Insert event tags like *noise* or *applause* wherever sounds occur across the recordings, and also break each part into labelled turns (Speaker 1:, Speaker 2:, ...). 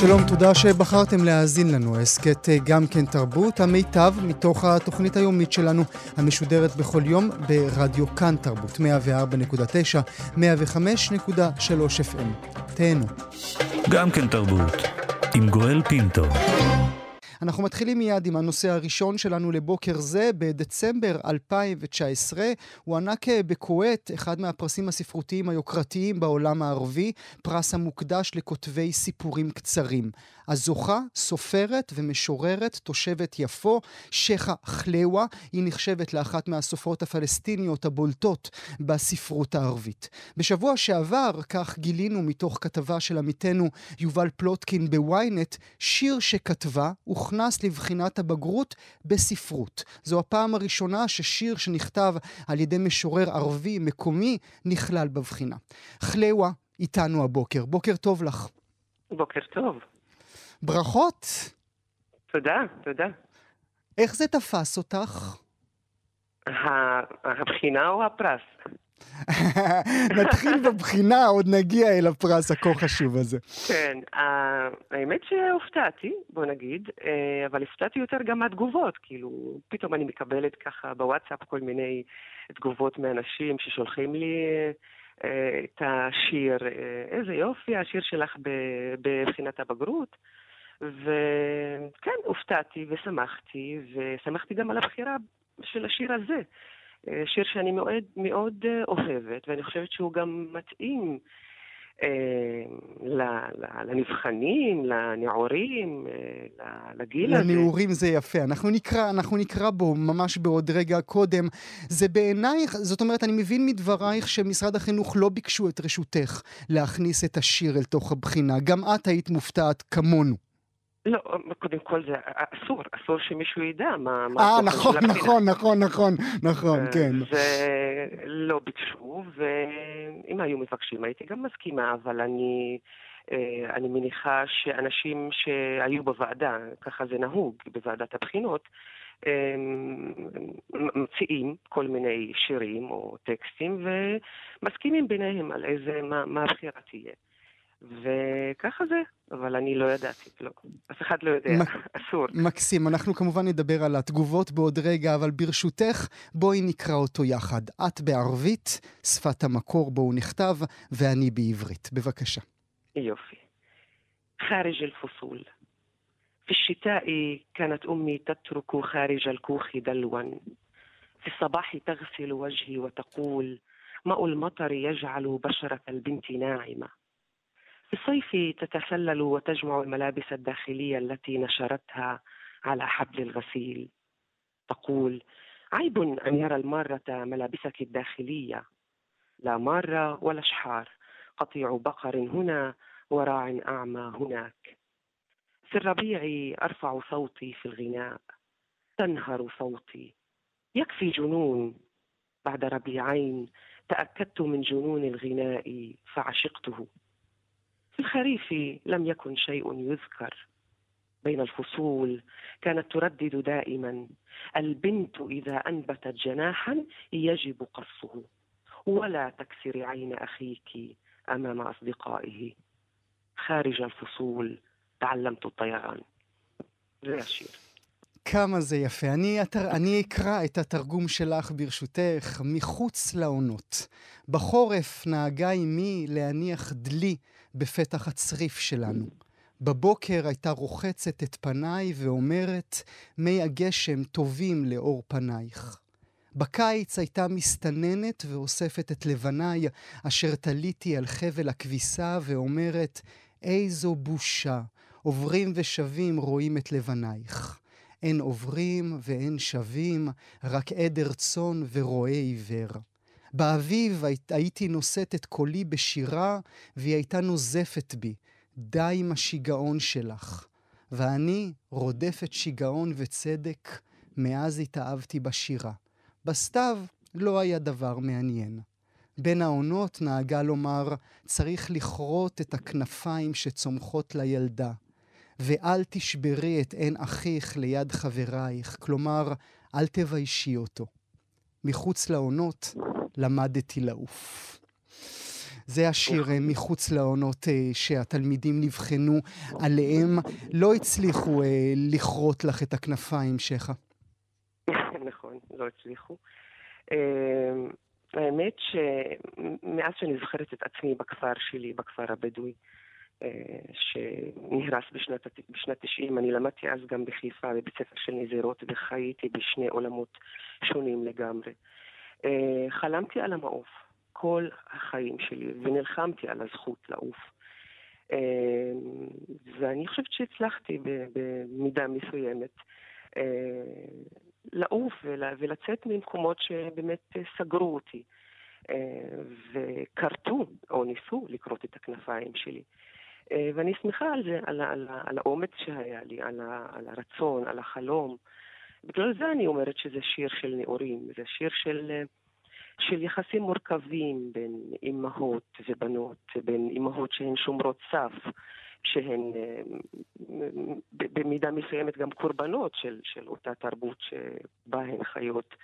Speaker 1: שלום, תודה שבחרתם להאזין לנו. הסכת אה, גם כן תרבות, המיטב מתוך התוכנית היומית שלנו, המשודרת בכל יום ברדיו כאן תרבות, 104.9, 105.3 FM. תהנו.
Speaker 2: גם כן תרבות. עם גואל פינטו.
Speaker 1: אנחנו מתחילים מיד עם הנושא הראשון שלנו לבוקר זה. בדצמבר 2019 הוענק בכווית אחד מהפרסים הספרותיים היוקרתיים בעולם הערבי, פרס המוקדש לכותבי סיפורים קצרים. הזוכה, סופרת ומשוררת תושבת יפו, שכה חלאווה, היא נחשבת לאחת מהסופרות הפלסטיניות הבולטות בספרות הערבית. בשבוע שעבר, כך גילינו מתוך כתבה של עמיתנו יובל פלוטקין בוויינט, שיר שכתבה הוכנס לבחינת הבגרות בספרות. זו הפעם הראשונה ששיר שנכתב על ידי משורר ערבי מקומי נכלל בבחינה. חלאווה איתנו הבוקר. בוקר טוב לך.
Speaker 3: בוקר טוב.
Speaker 1: ברכות.
Speaker 3: תודה, תודה.
Speaker 1: איך זה תפס אותך?
Speaker 3: הבחינה או הפרס? *laughs*
Speaker 1: נתחיל בבחינה, עוד נגיע אל הפרס הכה חשוב הזה.
Speaker 3: כן, האמת שהופתעתי, בוא נגיד, אה, אבל הפתעתי יותר גם מהתגובות, כאילו, פתאום אני מקבלת ככה בוואטסאפ כל מיני תגובות מאנשים ששולחים לי אה, את השיר, אה, איזה יופי, השיר שלך בבחינת הבגרות. וכן, הופתעתי ושמחתי, ושמחתי גם על הבחירה של השיר הזה. אה, שיר שאני מאוד מאוד אה, אוהבת, ואני חושבת שהוא גם מתאים אה, לנבחנים, לנעורים, לגיל הזה.
Speaker 1: לנעורים זה יפה. אנחנו נקרא, אנחנו נקרא בו ממש בעוד רגע קודם. זה בעינייך, זאת אומרת, אני מבין מדברייך שמשרד החינוך לא ביקשו את רשותך להכניס את השיר אל תוך הבחינה. גם את היית מופתעת כמונו.
Speaker 3: לא, קודם כל זה אסור, אסור שמישהו ידע מה...
Speaker 1: אה, נכון, נכון, נכון, נכון, נכון, כן.
Speaker 3: ולא ביקשו, ואם היו מבקשים הייתי גם מסכימה, אבל אני... אה, אני מניחה שאנשים שהיו בוועדה, ככה זה נהוג בוועדת הבחינות, מציעים כל מיני שירים או טקסטים ומסכימים ביניהם על איזה, מה, מה הבחירה תהיה. וככה זה, אבל אני לא ידעתי, לא. אף אחד לא יודע, אסור.
Speaker 1: מקסים, אנחנו כמובן נדבר על התגובות בעוד רגע, אבל ברשותך, בואי נקרא אותו יחד. את בערבית, שפת המקור בו הוא נכתב, ואני בעברית. בבקשה.
Speaker 3: יופי. خارج الفصول في الشتاء كانت أمي تترك خارج الكوخ دلوا في الصباح تغسل وجهي وتقول ماء المطر يجعل بشرة البنت ناعمة في الصيف تتسلل وتجمع الملابس الداخلية التي نشرتها على حبل الغسيل. تقول عيب أن يرى المارة ملابسك الداخلية. لا مارة ولا شحار. قطيع بقر هنا وراع أعمى هناك. في الربيع أرفع صوتي في الغناء. تنهر صوتي. يكفي جنون. بعد ربيعين تأكدت من جنون الغناء فعشقته. في الخريف لم يكن شيء يذكر بين الفصول كانت تردد دائما البنت اذا انبتت جناحا يجب قصه ولا تكسر عين اخيك امام اصدقائه خارج الفصول تعلمت الطيران זה השיר.
Speaker 1: כמה זה יפה. אני, אני אקרא את התרגום שלך ברשותך, מחוץ לעונות. בחורף נהגה אמי להניח דלי בפתח הצריף שלנו. בבוקר הייתה רוחצת את פניי ואומרת, מי הגשם טובים לאור פנייך. בקיץ הייתה מסתננת ואוספת את לבניי, אשר תליתי על חבל הכביסה, ואומרת, איזו בושה, עוברים ושבים רואים את לבנייך. אין עוברים ואין שבים, רק עדר צאן ורועה עיוור. באביב הייתי נושאת את קולי בשירה, והיא הייתה נוזפת בי. די עם השיגעון שלך. ואני רודפת שיגעון וצדק, מאז התאהבתי בשירה. בסתיו לא היה דבר מעניין. בין העונות נהגה לומר, צריך לכרות את הכנפיים שצומחות לילדה. ואל תשברי את עין אחיך ליד חברייך, כלומר, אל תביישי אותו. מחוץ לעונות למדתי לעוף. זה השיר אה, מחוץ לעונות אה, שהתלמידים נבחנו עליהם. לא הצליחו אה, לכרות לך את הכנפיים, שכה. *laughs*
Speaker 3: נכון, לא הצליחו. האמת שמאז שאני זוכרת את עצמי בכפר שלי, בכפר הבדואי, שנהרס בשנת, בשנת 90, אני למדתי אז גם בחיפה, בבית ספר של נזירות, וחייתי בשני עולמות שונים לגמרי. חלמתי על המעוף. כל החיים שלי, ונלחמתי על הזכות לעוף. אמ, ואני חושבת שהצלחתי במידה מסוימת אה, לעוף ולצאת ממקומות שבאמת סגרו אותי. אה, וכרתו, או ניסו לכרות את הכנפיים שלי. אה, ואני שמחה על זה, על, על, על האומץ שהיה לי, על, על הרצון, על החלום. בגלל זה אני אומרת שזה שיר של נאורים, זה שיר של... של יחסים מורכבים בין אימהות ובנות, בין אימהות שהן שומרות סף, שהן אה, במידה מסוימת גם קורבנות של, של אותה תרבות שבה הן חיות.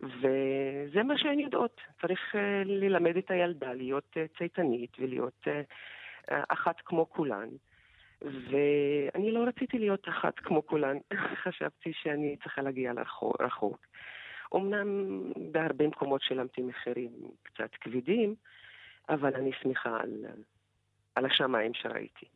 Speaker 3: וזה מה שהן יודעות. צריך אה, ללמד את הילדה להיות אה, צייתנית ולהיות אחת כמו כולן. ואני לא רציתי להיות אחת כמו כולן, *laughs* חשבתי שאני צריכה להגיע רחוק. אמנם בהרבה מקומות שילמתי מחירים קצת כבדים, אבל אני שמחה על, על השמיים שראיתי.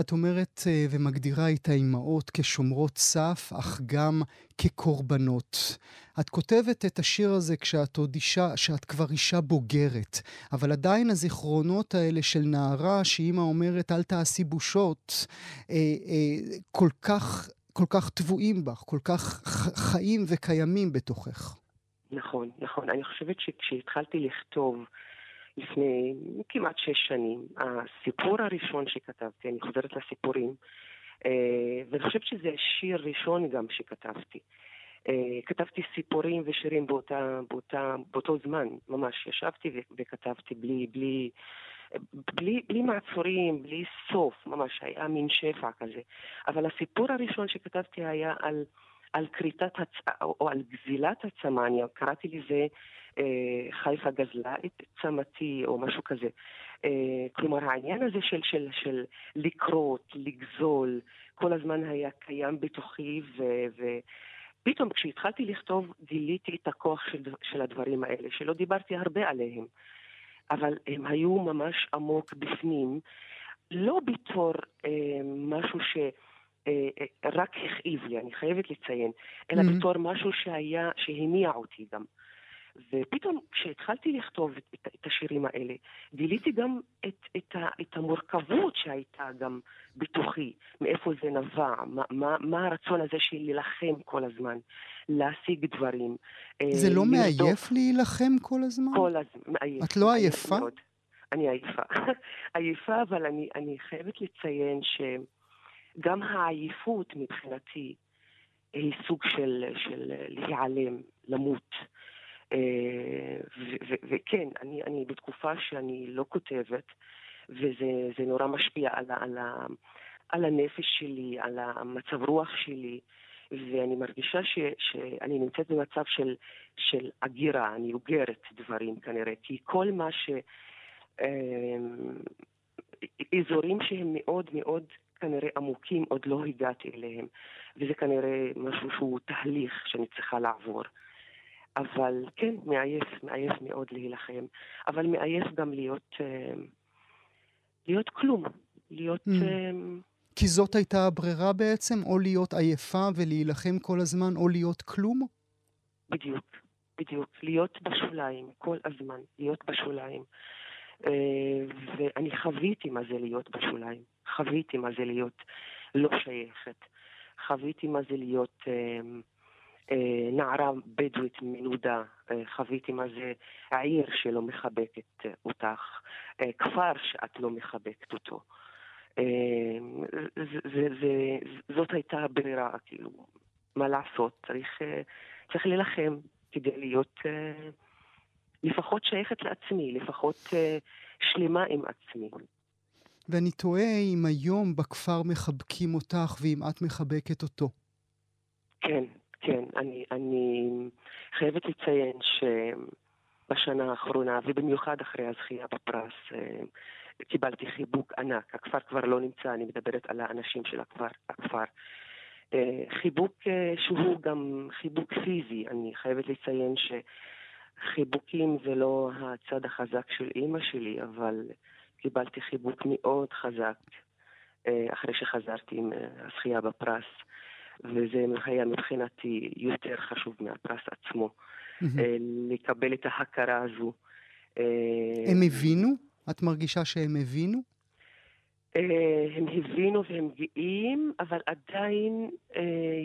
Speaker 1: את אומרת אה, ומגדירה את האימהות כשומרות סף, אך גם כקורבנות. את כותבת את השיר הזה כשאת עוד אישה, שאת כבר אישה בוגרת, אבל עדיין הזיכרונות האלה של נערה שאימא אומרת אל תעשי בושות, אה, אה, כל כך כל כך טבועים בך, כל כך חיים וקיימים בתוכך.
Speaker 3: נכון, נכון. אני חושבת שכשהתחלתי לכתוב לפני כמעט שש שנים, הסיפור הראשון שכתבתי, אני חוזרת לסיפורים, אה, ואני חושבת שזה שיר ראשון גם שכתבתי. אה, כתבתי סיפורים ושירים באותה, באותה, באותו זמן, ממש ישבתי וכתבתי בלי, בלי, בלי, בלי מעצורים, בלי סוף, ממש היה מין שפע כזה. אבל הסיפור הראשון שכתבתי היה על, על כריתת הצ... או על גזילת הצמא, אני קראתי לזה חיפה גזלה את צמתי או משהו כזה. אה, כלומר, העניין הזה של, של, של לקרות, לגזול, כל הזמן היה קיים בתוכי ו... ו פתאום כשהתחלתי לכתוב גיליתי את הכוח של, של הדברים האלה, שלא דיברתי הרבה עליהם. אבל הם היו ממש עמוק בפנים, לא בתור אה, משהו ש... אה, אה, רק הכאיב לי, אני חייבת לציין, אלא mm-hmm. בתור משהו שהיה, שהניע אותי גם. ופתאום כשהתחלתי לכתוב את, את, את השירים האלה, גיליתי גם את, את, ה, את המורכבות שהייתה גם בתוכי, מאיפה זה נבע, מה, מה, מה הרצון הזה של להילחם כל הזמן, להשיג דברים.
Speaker 1: אה, זה לא מעייף להילחם כל הזמן?
Speaker 3: כל הזמן, מעייף.
Speaker 1: את לא עייפה? מאוד.
Speaker 3: אני עייפה. *laughs* עייפה, אבל אני, אני חייבת לציין שגם העייפות מבחינתי היא סוג של, של להיעלם, למות. וכן, אני, אני בתקופה שאני לא כותבת, וזה נורא משפיע על, על, על הנפש שלי, על המצב רוח שלי, ואני מרגישה ש, שאני נמצאת במצב של, של הגירה, אני אוגרת דברים כנראה, כי כל מה ש... אמ, אזורים שהם מאוד מאוד כנראה עמוקים, עוד לא הגעתי אליהם, וזה כנראה משהו שהוא תהליך שאני צריכה לעבור. אבל כן, מעייף, מעייף מאוד להילחם, אבל מעייף גם להיות, אה, להיות כלום, להיות... Mm.
Speaker 1: כי זאת הייתה הברירה בעצם, או להיות עייפה ולהילחם כל הזמן, או להיות כלום?
Speaker 3: בדיוק, בדיוק. להיות בשוליים, כל הזמן, להיות בשוליים. ואני חוויתי מה זה להיות בשוליים. חוויתי מה זה להיות לא שייכת. חוויתי מה זה להיות... אה, נערה בדואית מנודה, אה, חוויתי מה זה העיר שלא מחבקת אותך, כפר שאת לא מחבקת אותו. זה, זה, זה, זאת הייתה הברירה, כאילו, מה לעשות? צריך, צריך להילחם כדי להיות לפחות שייכת לעצמי, לפחות שלמה עם עצמי.
Speaker 1: ואני תוהה אם היום בכפר מחבקים אותך ואם את מחבקת אותו.
Speaker 3: כן, כן. אני, אני חייבת לציין שבשנה האחרונה, ובמיוחד אחרי הזכייה בפרס, אה, קיבלתי חיבוק ענק. הכפר כבר לא נמצא, אני מדברת על האנשים של הכפר. הכפר. אה, חיבוק אה, שהוא גם חיבוק פיזי. אני חייבת לציין שחיבוקים זה לא הצד החזק של אימא שלי, אבל קיבלתי חיבוק מאוד חזק אחרי שחזרתי עם הזכייה בפרס. וזה היה מבחינתי יותר חשוב מהפרס עצמו, mm-hmm. לקבל את ההכרה הזו.
Speaker 1: אה, הם הבינו? את מרגישה שהם הבינו?
Speaker 3: אה, הם הבינו והם גאים, אבל עדיין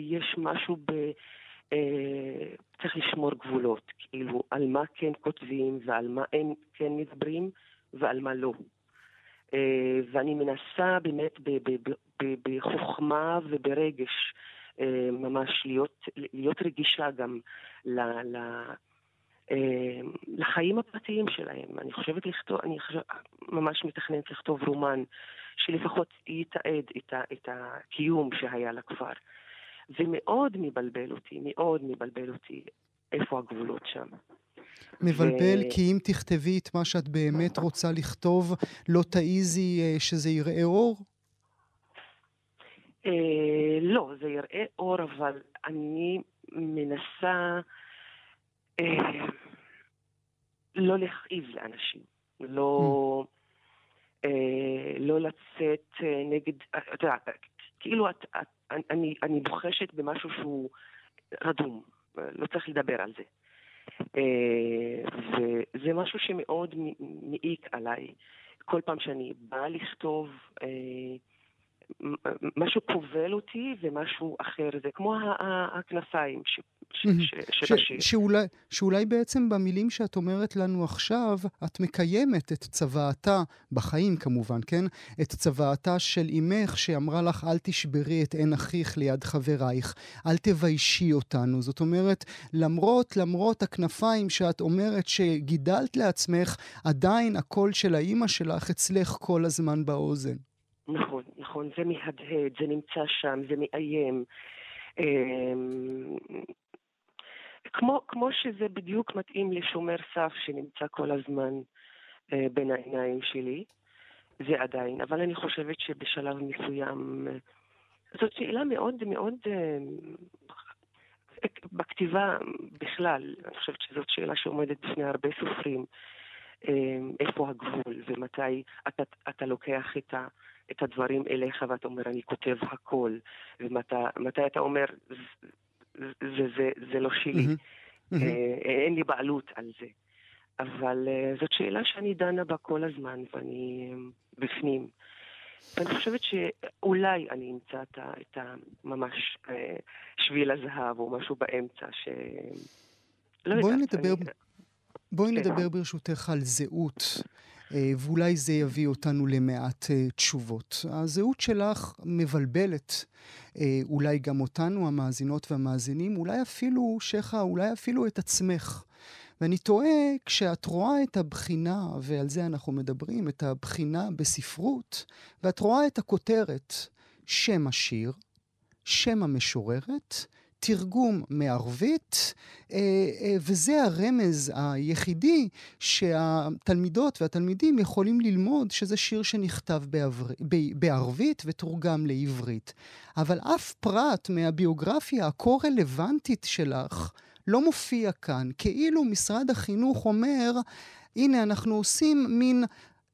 Speaker 3: יש משהו ב... צריך לשמור גבולות, כאילו, על מה כן כותבים ועל מה אין כן מדברים ועל מה לא. ואני מנסה באמת בחוכמה וברגש אה, ממש להיות, להיות רגישה גם ל, ל, אה, לחיים הפרטיים שלהם. אני חושבת לכתוב, אני חושב, ממש מתכננת לכתוב רומן שלפחות יתעד את, ה, את הקיום שהיה לכפר. ומאוד מבלבל אותי, מאוד מבלבל אותי איפה הגבולות שם.
Speaker 1: מבלבל, ו... כי אם תכתבי את מה שאת באמת רוצה לכתוב, לא תעיזי אה, שזה יראה אור?
Speaker 3: אה, לא, זה יראה אור, אבל אני מנסה אה, לא להכאיב לאנשים, לא, אה, לא לצאת אה, נגד, אתה יודע, כאילו את, את, אני, אני בוחשת במשהו שהוא רדום, לא צריך לדבר על זה. אה, וזה משהו שמאוד מעיק עליי. כל פעם שאני באה לכתוב, אה, משהו כובל אותי ומשהו אחר, זה כמו הכנפיים של השיר.
Speaker 1: שאולי, שאולי בעצם במילים שאת אומרת לנו עכשיו, את מקיימת את צוואתה, בחיים כמובן, כן? את צוואתה של אימך שאמרה לך, אל תשברי את עין אחיך ליד חברייך, אל תביישי אותנו. זאת אומרת, למרות, למרות הכנפיים שאת אומרת שגידלת לעצמך, עדיין הקול של האימא שלך אצלך כל הזמן באוזן.
Speaker 3: נכון, נכון, זה מהדהד, זה נמצא שם, זה מאיים. אמ, כמו, כמו שזה בדיוק מתאים לשומר סף שנמצא כל הזמן אה, בין העיניים שלי, זה עדיין, אבל אני חושבת שבשלב מסוים, אה, זאת שאלה מאוד מאוד, אה, בכתיבה בכלל, אני חושבת שזאת שאלה שעומדת בפני הרבה סופרים, איפה הגבול ומתי אתה, אתה לוקח את ה... את הדברים אליך ואתה אומר, אני כותב הכל, ומתי אתה אומר, זה, זה, זה, זה לא שלי, mm-hmm. אין לי בעלות על זה. אבל אה, זאת שאלה שאני דנה בה כל הזמן, ואני בפנים. ואני חושבת שאולי אני אמצא את, ה, את ה, ממש שביל הזהב או משהו באמצע, ש...
Speaker 1: לא בואי יודעת, נדבר, אני... בואי כן. נדבר ברשותך על זהות. אה, ואולי זה יביא אותנו למעט אה, תשובות. הזהות שלך מבלבלת אה, אולי גם אותנו, המאזינות והמאזינים, אולי אפילו, שכה, אולי אפילו את עצמך. ואני תוהה, כשאת רואה את הבחינה, ועל זה אנחנו מדברים, את הבחינה בספרות, ואת רואה את הכותרת, שם השיר, שם המשוררת, תרגום מערבית, אה, אה, וזה הרמז היחידי שהתלמידות והתלמידים יכולים ללמוד שזה שיר שנכתב. בערבית ותורגם לעברית. אבל אף פרט מהביוגרפיה הכה-רלוונטית שלך לא מופיע כאן, כאילו משרד החינוך אומר, הנה אנחנו עושים מין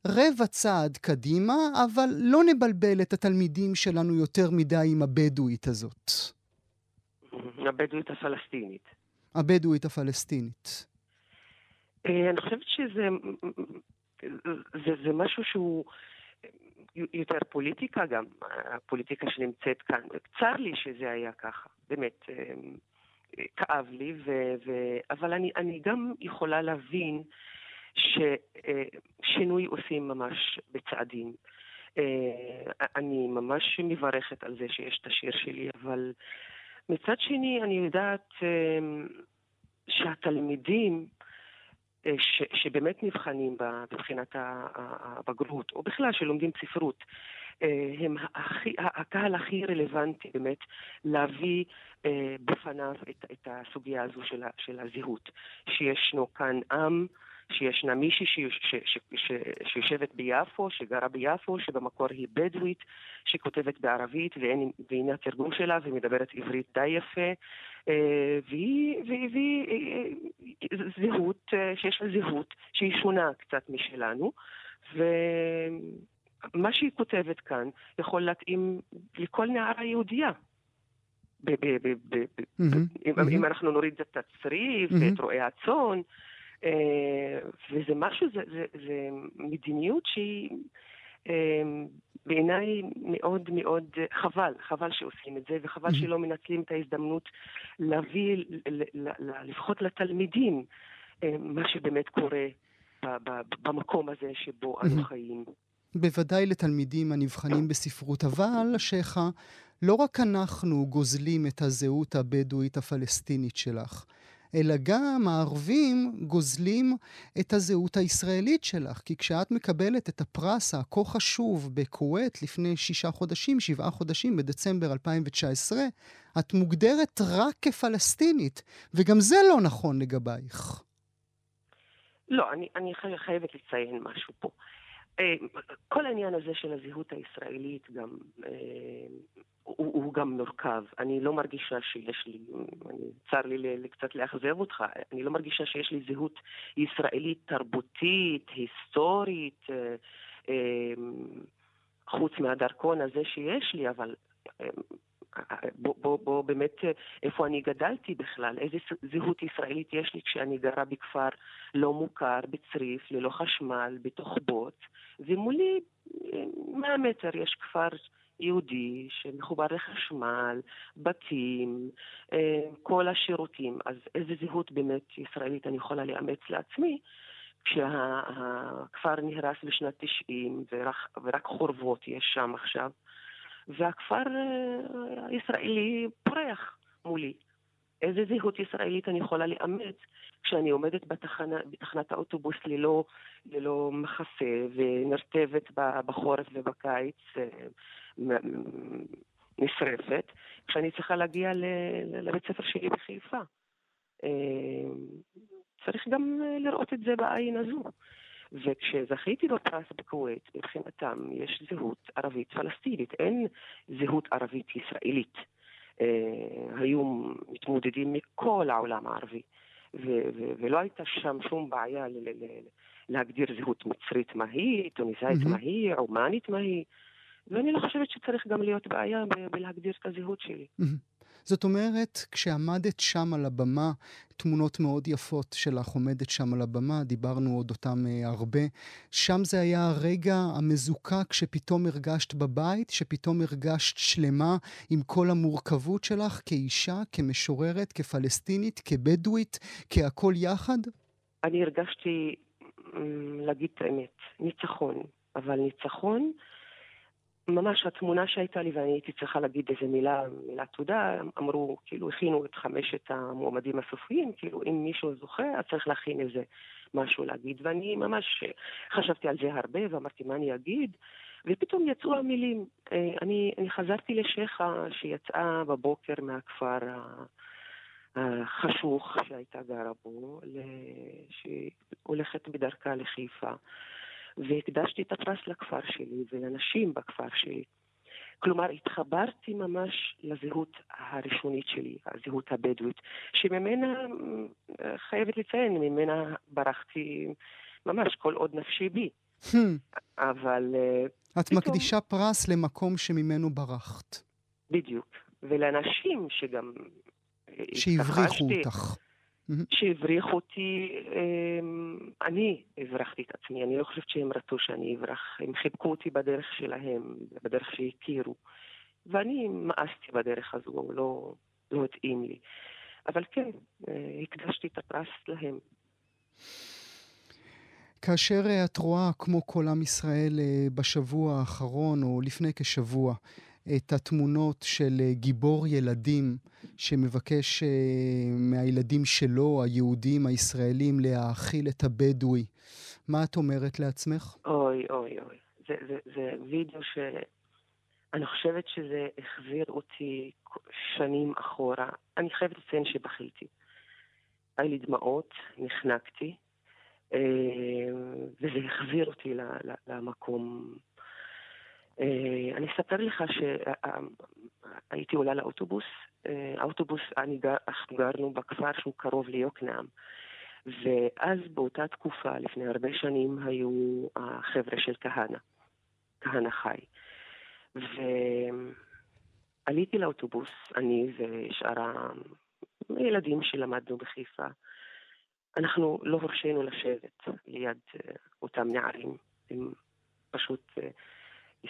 Speaker 1: רבע צעד קדימה, אבל לא נבלבל את התלמידים שלנו יותר מדי עם הבדואית הזאת.
Speaker 3: הבדואית הפלסטינית.
Speaker 1: הבדואית הפלסטינית.
Speaker 3: אה, אני חושבת שזה זה, זה משהו שהוא יותר פוליטיקה גם, הפוליטיקה שנמצאת כאן. צר לי שזה היה ככה, באמת. אה, כאב לי, ו, ו, אבל אני, אני גם יכולה להבין ששינוי עושים ממש בצעדים. אני ממש מברכת על זה שיש את השיר שלי, אבל מצד שני אני יודעת שהתלמידים ש, שבאמת נבחנים בבחינת הבגרות, או בכלל שלומדים ספרות, הם הכי, הקהל הכי רלוונטי באמת להביא בפניו את, את הסוגיה הזו של, של הזהות, שישנו כאן עם שישנה מישהי שיושבת ביפו, שגרה ביפו, שבמקור היא בדואית, שכותבת בערבית והנה התרגום שלה ומדברת עברית די יפה, אה, והיא, והיא אה, זהות, אה, שיש לה זהות שהיא שונה קצת משלנו, ומה שהיא כותבת כאן יכול להתאים לכל נערה יהודייה. אם אנחנו נוריד את הצריף ואת רועי הצאן, אה, וזה משהו, זה, זה, זה מדיניות שהיא אה, בעיניי מאוד מאוד חבל, חבל שעושים את זה, וחבל mm-hmm. שלא מנצלים את ההזדמנות להביא, לפחות לתלמידים, אה, מה שבאמת קורה במקום הזה שבו אנו חיים.
Speaker 1: בוודאי לתלמידים הנבחנים בספרות, אבל, שייחה, לא רק אנחנו גוזלים את הזהות הבדואית הפלסטינית שלך. אלא גם הערבים גוזלים את הזהות הישראלית שלך. כי כשאת מקבלת את הפרס הכה חשוב בכווית לפני שישה חודשים, שבעה חודשים, בדצמבר 2019, את מוגדרת רק כפלסטינית, וגם זה לא נכון לגבייך.
Speaker 3: לא, אני, אני חייבת לציין משהו פה. אה, כל העניין הזה של הזהות הישראלית גם אה, הוא, הוא גם מורכב. אני לא מרגישה שיש לי, אני, צר לי קצת לאכזב אותך, אני לא מרגישה שיש לי זהות ישראלית תרבותית, היסטורית, אה, אה, חוץ מהדרכון הזה שיש לי, אבל אה, בוא, בוא, בוא באמת, איפה אני גדלתי בכלל, איזה זהות ישראלית יש לי כשאני גרה בכפר לא מוכר, בצריף, ללא חשמל, בתוך בוט, ומולי 100 מטר יש כפר יהודי שמחובר לחשמל, בתים, אה, כל השירותים. אז איזה זהות באמת ישראלית אני יכולה לאמץ לעצמי? כשהכפר נהרס בשנת 90 ורק, ורק חורבות יש שם עכשיו, והכפר אה, הישראלי פורח מולי. איזה זהות ישראלית אני יכולה לאמץ כשאני עומדת בתחנה, בתחנת האוטובוס ללא, ללא מחסה ונרטבת בחורף ובקיץ אה, נשרפת, כשאני צריכה להגיע לבית ספר שלי בחיפה. אה, צריך גם לראות את זה בעין הזו. וכשזכיתי בפרס בכווית, מבחינתם יש זהות ערבית פלסטינית, אין זהות ערבית ישראלית. אה, היו מתמודדים מכל העולם הערבי, ולא הייתה שם שום בעיה להגדיר זהות מצרית מהי, טוניסאית מהי, עומאנית מהי. ואני לא חושבת שצריך גם להיות בעיה בלהגדיר את הזהות שלי.
Speaker 1: זאת אומרת, כשעמדת שם על הבמה, תמונות מאוד יפות שלך עומדת שם על הבמה, דיברנו עוד אותם אה, הרבה. שם זה היה הרגע המזוקק שפתאום הרגשת בבית, שפתאום הרגשת שלמה עם כל המורכבות שלך כאישה, כמשוררת, כפלסטינית, כבדואית, כהכול יחד?
Speaker 3: אני הרגשתי, להגיד את האמת, ניצחון. אבל ניצחון ממש התמונה שהייתה לי, ואני הייתי צריכה להגיד איזה מילה, מילת תודה, אמרו, כאילו, הכינו את חמשת המועמדים הסופיים, כאילו, אם מישהו זוכה, אז צריך להכין איזה משהו להגיד. ואני ממש חשבתי על זה הרבה, ואמרתי, מה אני אגיד? ופתאום יצאו המילים. אה, אני, אני חזרתי לשייחה שיצאה בבוקר מהכפר החשוך שהייתה גרה בו, שהולכת בדרכה לחיפה. והקדשתי את הפרס לכפר שלי ולנשים בכפר שלי. כלומר, התחברתי ממש לזהות הראשונית שלי, הזהות הבדואית, שממנה, חייבת לציין, ממנה ברחתי ממש כל עוד נפשי בי. Hmm. אבל...
Speaker 1: אה, את פתאום... מקדישה פרס למקום שממנו ברחת.
Speaker 3: בדיוק. ולאנשים שגם...
Speaker 1: שהבריחו אותך.
Speaker 3: שהבריחו אותי, אמ, אני הברכתי את עצמי, אני לא חושבת שהם רצו שאני אברח, הם חיבקו אותי בדרך שלהם, בדרך שהכירו, ואני מאסתי בדרך הזו, לא, לא התאים לי. אבל כן, הקדשתי את הפרס להם.
Speaker 1: כאשר את רואה, כמו כל עם ישראל בשבוע האחרון, או לפני כשבוע, את התמונות של גיבור ילדים שמבקש מהילדים שלו, היהודים, הישראלים, להאכיל את הבדואי, מה את אומרת לעצמך?
Speaker 3: אוי, אוי, אוי. זה, זה, זה וידאו ש... אני חושבת שזה החזיר אותי שנים אחורה. אני חייבת לציין שבכיתי. היה לי דמעות, נחנקתי, אה, וזה החזיר אותי למקום. אה, אני אספר לך שהייתי עולה לאוטובוס, אה, האוטובוס, אנחנו גרנו בכפר שהוא קרוב ליוקנעם. ואז באותה תקופה, לפני הרבה שנים, היו החבר'ה של כהנא, כהנא חי. ועליתי לאוטובוס, אני ושאר הילדים שלמדנו בחיפה. אנחנו לא הרשינו לשבת ליד אה, אותם נערים. הם פשוט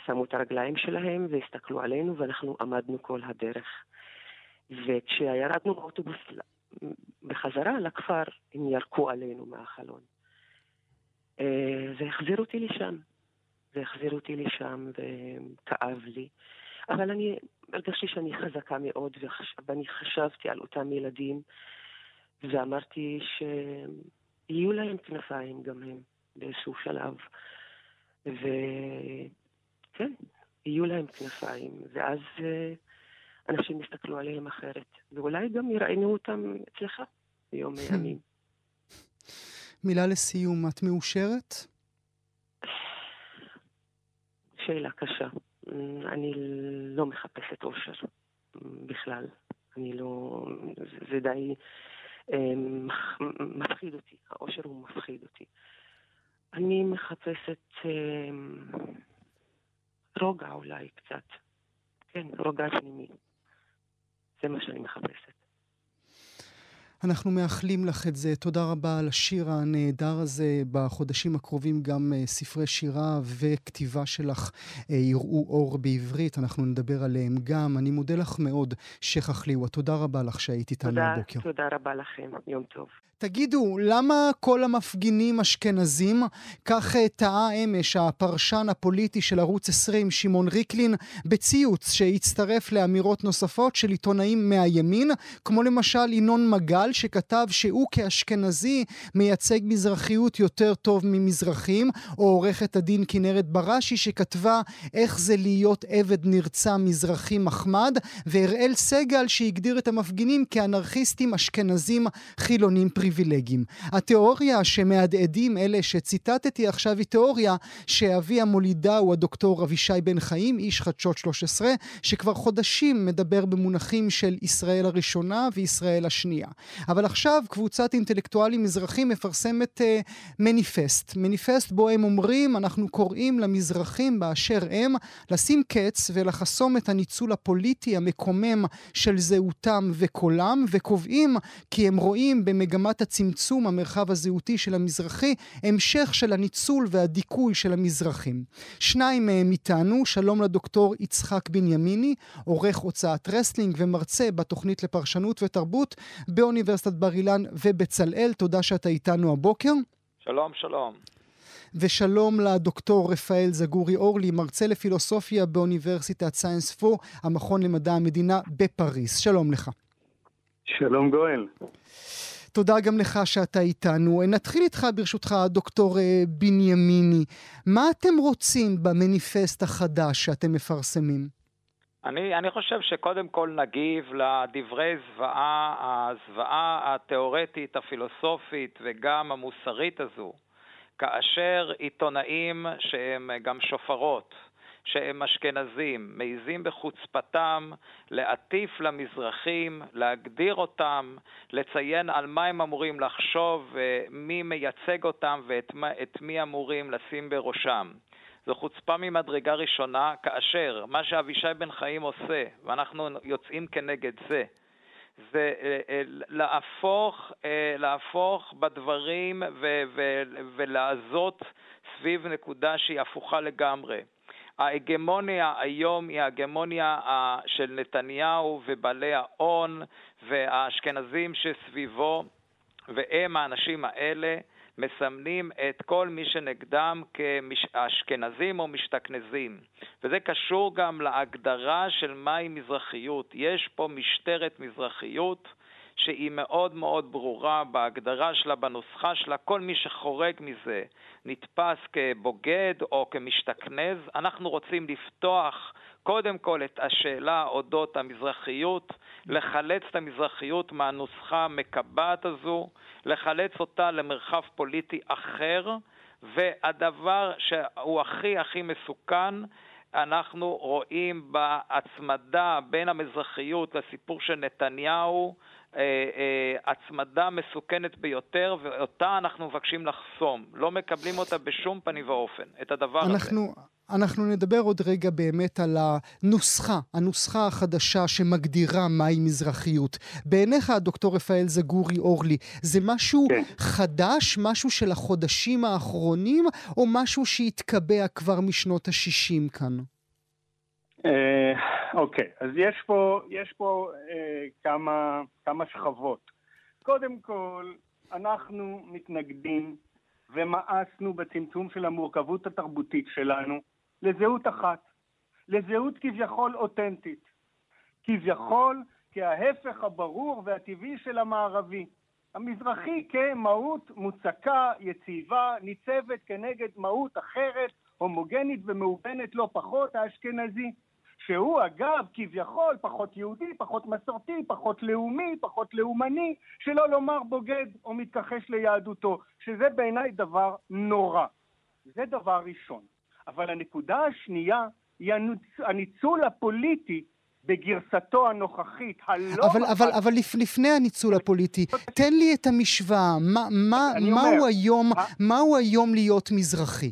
Speaker 3: שמו את הרגליים שלהם והסתכלו עלינו, ואנחנו עמדנו כל הדרך. וכשירדנו באוטובוס בחזרה לכפר, הם ירקו עלינו מהחלון. אה, זה החזיר אותי לשם. זה החזיר אותי לשם וכאב לי. אבל אני הרגשתי שאני חזקה מאוד, ואני חשבתי על אותם ילדים, ואמרתי שיהיו להם כנפיים גם הם באיזשהו שלב. וכן, יהיו להם כנפיים, ואז אה, אנשים יסתכלו עליהם אחרת, ואולי גם יראיינו אותם אצלך ביום הימים.
Speaker 1: מילה לסיום, את מאושרת?
Speaker 3: שאלה קשה. אני לא מחפשת אושר בכלל. אני לא... זה די אמ, מפחיד אותי. האושר הוא מפחיד אותי. אני מחפשת אמ, רוגע אולי קצת. כן, רוגע פנימי. זה מה שאני מחפשת.
Speaker 1: אנחנו מאחלים לך את זה. תודה רבה על השיר הנהדר הזה. בחודשים הקרובים גם uh, ספרי שירה וכתיבה שלך uh, יראו אור בעברית. אנחנו נדבר עליהם גם. אני מודה לך מאוד, שייח' ליווה. תודה רבה לך שהיית איתנו הבוקר.
Speaker 3: תודה רבה לכם. יום טוב.
Speaker 1: תגידו, למה כל המפגינים אשכנזים? כך אה, טעה אמש הפרשן הפוליטי של ערוץ 20, שמעון ריקלין, בציוץ שהצטרף לאמירות נוספות של עיתונאים מהימין, כמו למשל ינון מגל, שכתב שהוא כאשכנזי מייצג מזרחיות יותר טוב ממזרחים, או עורכת הדין כנרת בראשי, שכתבה איך זה להיות עבד נרצע מזרחי מחמד, והראל סגל שהגדיר את המפגינים כאנרכיסטים אשכנזים חילונים פריבילגיים. פריבילגים. התיאוריה שמהדהדים אלה שציטטתי עכשיו היא תיאוריה שאבי המולידה הוא הדוקטור אבישי בן חיים, איש חדשות 13, שכבר חודשים מדבר במונחים של ישראל הראשונה וישראל השנייה. אבל עכשיו קבוצת אינטלקטואלים מזרחים מפרסמת uh, מניפסט. מניפסט בו הם אומרים, אנחנו קוראים למזרחים באשר הם לשים קץ ולחסום את הניצול הפוליטי המקומם של זהותם וקולם, וקובעים כי הם רואים במגמת ברמת הצמצום המרחב הזהותי של המזרחי, המשך של הניצול והדיכוי של המזרחים. שניים מהם איתנו, שלום לדוקטור יצחק בנימיני, עורך הוצאת רסלינג ומרצה בתוכנית לפרשנות ותרבות באוניברסיטת בר אילן ובצלאל, תודה שאתה איתנו הבוקר.
Speaker 4: שלום, שלום.
Speaker 1: ושלום לדוקטור רפאל זגורי אורלי, מרצה לפילוסופיה באוניברסיטת סייאנס פו, המכון למדע המדינה בפריס. שלום לך.
Speaker 5: שלום גואל.
Speaker 1: תודה גם לך שאתה איתנו. נתחיל איתך ברשותך, דוקטור אה, בנימיני. מה אתם רוצים במניפסט החדש שאתם מפרסמים?
Speaker 4: אני, אני חושב שקודם כל נגיב לדברי זוועה, הזוועה התיאורטית, הפילוסופית וגם המוסרית הזו, כאשר עיתונאים שהם גם שופרות, שהם אשכנזים, מעיזים בחוצפתם להטיף למזרחים, להגדיר אותם, לציין על מה הם אמורים לחשוב, מי מייצג אותם ואת מי אמורים לשים בראשם. זו חוצפה ממדרגה ראשונה, כאשר מה שאבישי בן חיים עושה, ואנחנו יוצאים כנגד זה, זה אה, אה, להפוך, אה, להפוך בדברים ולעזות סביב נקודה שהיא הפוכה לגמרי. ההגמוניה היום היא ההגמוניה של נתניהו ובעלי ההון והאשכנזים שסביבו, והם האנשים האלה מסמנים את כל מי שנגדם כאשכנזים או משתכנזים. וזה קשור גם להגדרה של מהי מזרחיות. יש פה משטרת מזרחיות שהיא מאוד מאוד ברורה בהגדרה שלה, בנוסחה שלה. כל מי שחורג מזה נתפס כבוגד או כמשתכנז. אנחנו רוצים לפתוח קודם כל את השאלה אודות המזרחיות, לחלץ את המזרחיות מהנוסחה המקבעת הזו, לחלץ אותה למרחב פוליטי אחר, והדבר שהוא הכי הכי מסוכן, אנחנו רואים בהצמדה בין המזרחיות לסיפור של נתניהו אה, אה, הצמדה מסוכנת ביותר, ואותה אנחנו מבקשים לחסום. לא מקבלים אותה בשום פנים ואופן, את הדבר
Speaker 1: אנחנו,
Speaker 4: הזה.
Speaker 1: אנחנו נדבר עוד רגע באמת על הנוסחה, הנוסחה החדשה שמגדירה מהי מזרחיות. בעיניך, דוקטור רפאל זגורי אורלי, זה משהו כן. חדש, משהו של החודשים האחרונים, או משהו שהתקבע כבר משנות ה-60 כאן?
Speaker 5: אוקיי, אז יש פה, יש פה אה, כמה, כמה שכבות. קודם כל, אנחנו מתנגדים ומאסנו בצמצום של המורכבות התרבותית שלנו לזהות אחת, לזהות כביכול אותנטית. כביכול כההפך הברור והטבעי של המערבי. המזרחי כמהות מוצקה, יציבה, ניצבת כנגד מהות אחרת, הומוגנית ומאובנת לא פחות, האשכנזי. שהוא אגב כביכול פחות יהודי, פחות מסורתי, פחות לאומי, פחות לאומני, שלא לומר בוגד או מתכחש ליהדותו, שזה בעיניי דבר נורא. זה דבר ראשון. אבל הנקודה השנייה היא הניצול הפוליטי בגרסתו הנוכחית, הלא...
Speaker 1: אבל, אבל, אבל לפני הניצול הפוליטי, תן לי את המשוואה, מה, מה, מהו היום, מהו היום להיות מזרחי?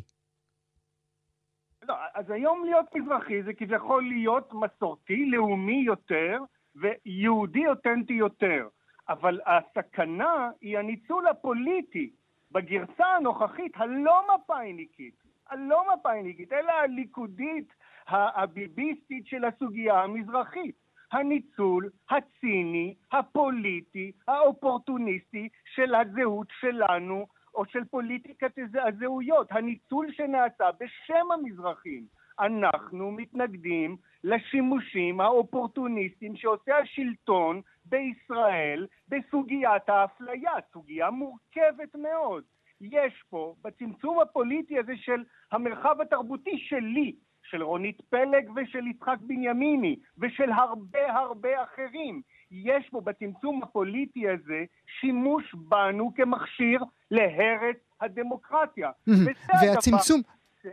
Speaker 5: אז היום להיות מזרחי זה כביכול להיות מסורתי, לאומי יותר, ויהודי אותנטי יותר. אבל הסכנה היא הניצול הפוליטי בגרסה הנוכחית הלא מפא"יניקית, הלא מפא"יניקית, אלא הליכודית הביביסטית של הסוגיה המזרחית. הניצול הציני, הפוליטי, האופורטוניסטי של הזהות שלנו או של פוליטיקת הזהויות, הניצול שנעשה בשם המזרחים. אנחנו מתנגדים לשימושים האופורטוניסטיים שעושה השלטון בישראל בסוגיית האפליה, סוגיה מורכבת מאוד. יש פה, בצמצום הפוליטי הזה של המרחב התרבותי שלי, של רונית פלג ושל יצחק בנימיני ושל הרבה הרבה אחרים, יש בו בצמצום הפוליטי הזה שימוש בנו כמכשיר להרס הדמוקרטיה.
Speaker 1: והצמצום...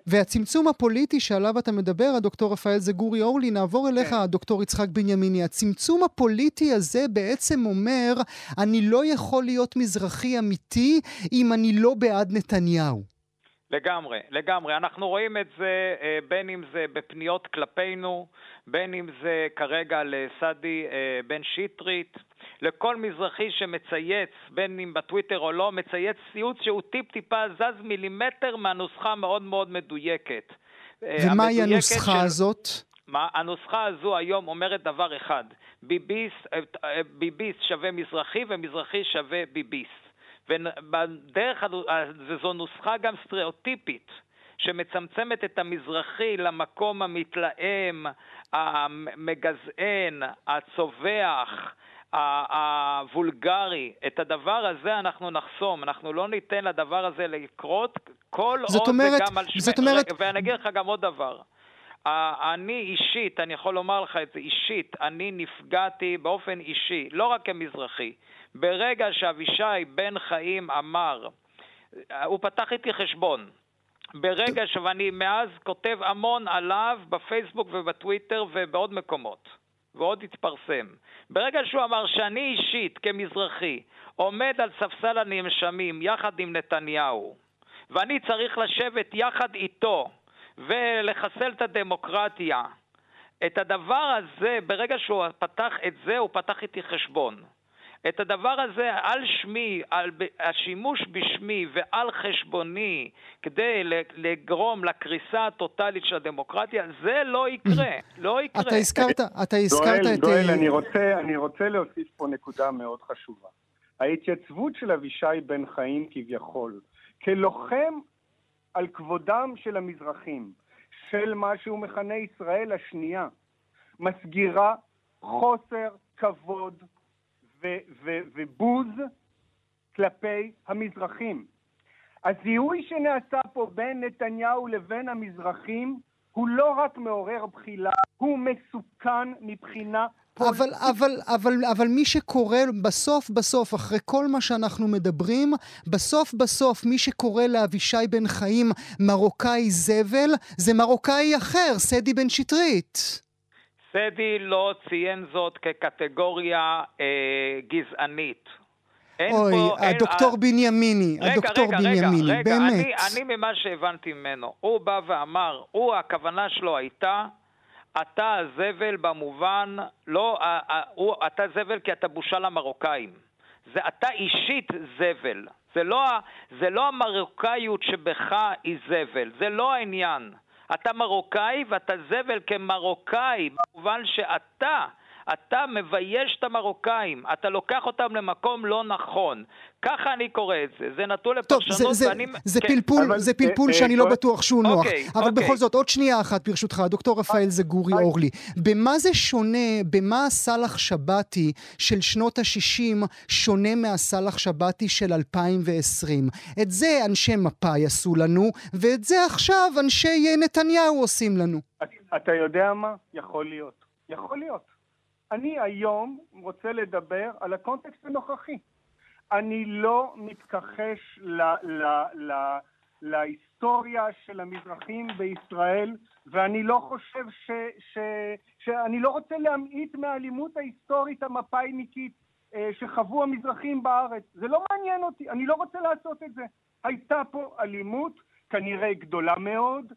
Speaker 1: והצמצום הפוליטי שעליו אתה מדבר, הדוקטור רפאל זגורי אורלי, נעבור אליך, כן. הדוקטור יצחק בנימיני. הצמצום הפוליטי הזה בעצם אומר, אני לא יכול להיות מזרחי אמיתי אם אני לא בעד נתניהו.
Speaker 4: לגמרי, לגמרי. אנחנו רואים את זה אה, בין אם זה בפניות כלפינו, בין אם זה כרגע לסעדי אה, בן שטרית, לכל מזרחי שמצייץ, בין אם בטוויטר או לא, מצייץ ציוץ שהוא טיפ-טיפה זז מילימטר מהנוסחה המאוד מאוד מדויקת.
Speaker 1: אה, ומהי הנוסחה של... הזאת?
Speaker 4: מה? הנוסחה הזו היום אומרת דבר אחד, ביביסט, ביביסט שווה מזרחי ומזרחי שווה ביביסט. ובדרך הזו, זו נוסחה גם סטריאוטיפית. שמצמצמת את המזרחי למקום המתלהם, המגזען, הצווח, הוולגרי. את הדבר הזה אנחנו נחסום, אנחנו לא ניתן לדבר הזה לקרות כל
Speaker 1: עוד
Speaker 4: אומרת,
Speaker 1: זה גם על. זאת אומרת...
Speaker 4: ואני אגיד לך גם עוד דבר. אני אישית, אני יכול לומר לך את זה אישית, אני נפגעתי באופן אישי, לא רק כמזרחי. ברגע שאבישי בן חיים אמר, הוא פתח איתי חשבון, ברגע ש... ואני מאז כותב המון עליו בפייסבוק ובטוויטר ובעוד מקומות, ועוד התפרסם. ברגע שהוא אמר שאני אישית, כמזרחי, עומד על ספסל הנאשמים יחד עם נתניהו, ואני צריך לשבת יחד איתו ולחסל את הדמוקרטיה, את הדבר הזה, ברגע שהוא פתח את זה, הוא פתח איתי חשבון. את הדבר הזה על שמי, על השימוש בשמי ועל חשבוני כדי לגרום לקריסה הטוטלית של הדמוקרטיה, זה לא יקרה, *clears throat* לא יקרה.
Speaker 1: אתה הזכרת, אתה הזכרת
Speaker 5: דואל,
Speaker 1: את...
Speaker 5: דואל,
Speaker 1: אה,
Speaker 5: אני רוצה, אני רוצה להוסיף פה נקודה מאוד חשובה. ההתייצבות של אבישי בן חיים כביכול, כלוחם על כבודם של המזרחים, של מה שהוא מכנה ישראל השנייה, מסגירה חוסר כבוד ו- ו- ובוז כלפי המזרחים. הזיהוי שנעשה פה בין נתניהו לבין המזרחים הוא לא רק מעורר בחילה, הוא מסוכן מבחינה
Speaker 1: אבל, אבל, אבל, אבל מי שקורא בסוף בסוף, אחרי כל מה שאנחנו מדברים, בסוף בסוף מי שקורא לאבישי בן חיים מרוקאי זבל, זה מרוקאי אחר, סדי בן שטרית.
Speaker 4: סדי לא ציין זאת כקטגוריה אה, גזענית. אין
Speaker 1: אוי,
Speaker 4: פה, אין-
Speaker 1: הדוקטור בנימיני,
Speaker 4: רגע,
Speaker 1: הדוקטור
Speaker 4: רגע,
Speaker 1: בנימיני,
Speaker 4: רגע, רגע,
Speaker 1: באמת.
Speaker 4: אני, אני ממה שהבנתי ממנו, הוא בא ואמר, הוא, הכוונה שלו הייתה, אתה הזבל במובן, לא, הוא, אתה זבל כי אתה בושה למרוקאים. זה אתה אישית זבל. זה לא, זה לא המרוקאיות שבך היא זבל, זה לא העניין. אתה מרוקאי ואתה זבל כמרוקאי, במובן שאתה, אתה מבייש את המרוקאים, אתה לוקח אותם למקום לא נכון. ככה אני קורא את זה, זה נתון
Speaker 1: טוב,
Speaker 4: לפרשנות
Speaker 1: זה, זה,
Speaker 4: ואני...
Speaker 1: זה
Speaker 4: כן.
Speaker 1: פלפול,
Speaker 5: אבל,
Speaker 1: זה
Speaker 5: אה,
Speaker 1: פלפול
Speaker 5: אה,
Speaker 1: שאני לא
Speaker 5: כל-
Speaker 1: בטוח שהוא נוח.
Speaker 4: אוקיי,
Speaker 1: אבל
Speaker 4: אוקיי.
Speaker 1: בכל זאת, עוד שנייה אחת ברשותך, דוקטור רפאל זגורי
Speaker 5: אה,
Speaker 1: אורלי. במה זה שונה, במה הסאלח שבתי של שנות ה-60 שונה מהסאלח שבתי של 2020? את זה אנשי מפא"י עשו לנו, ואת זה עכשיו אנשי נתניהו עושים לנו.
Speaker 5: אתה יודע מה? יכול להיות. יכול להיות. אני היום רוצה לדבר על הקונטקסט הנוכחי. אני לא מתכחש ל, ל, ל, להיסטוריה של המזרחים בישראל, ואני לא חושב ש... ש שאני לא רוצה להמעיט מהאלימות ההיסטורית המפא"יניקית אה, שחוו המזרחים בארץ. זה לא מעניין אותי, אני לא רוצה לעשות את זה. הייתה פה אלימות, כנראה גדולה מאוד,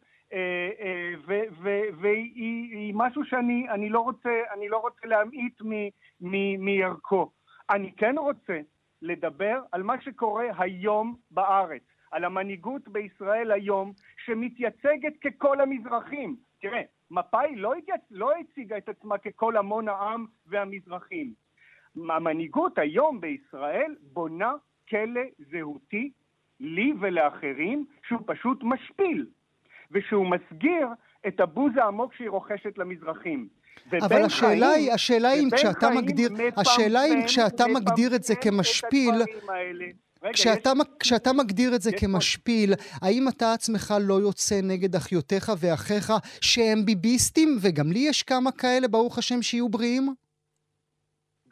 Speaker 5: והיא היא משהו שאני אני לא רוצה, אני לא רוצה להמעיט מ- מ- מערכו. אני כן רוצה לדבר על מה שקורה היום בארץ, על המנהיגות בישראל היום, שמתייצגת ככל המזרחים. תראה, מפא"י לא, התייצ... לא הציגה את עצמה ככל המון העם והמזרחים. המנהיגות היום בישראל בונה כלא זהותי לי ולאחרים, שהוא פשוט משפיל, ושהוא מסגיר את הבוז העמוק שהיא רוכשת למזרחים.
Speaker 1: אבל השאלה
Speaker 5: חיים-
Speaker 1: היא, השאלה היא אם כשאתה מגדיר, השאלה היא אם כשאתה מגדיר את זה כמשפיל.
Speaker 5: רגע,
Speaker 1: כשאתה,
Speaker 5: יש-
Speaker 1: כשאתה מגדיר את זה
Speaker 5: פה-
Speaker 1: כמשפיל, האם אתה עצמך לא יוצא נגד אחיותיך ואחיך שהם ביביסטים? וגם לי יש כמה כאלה, ברוך השם, שיהיו בריאים?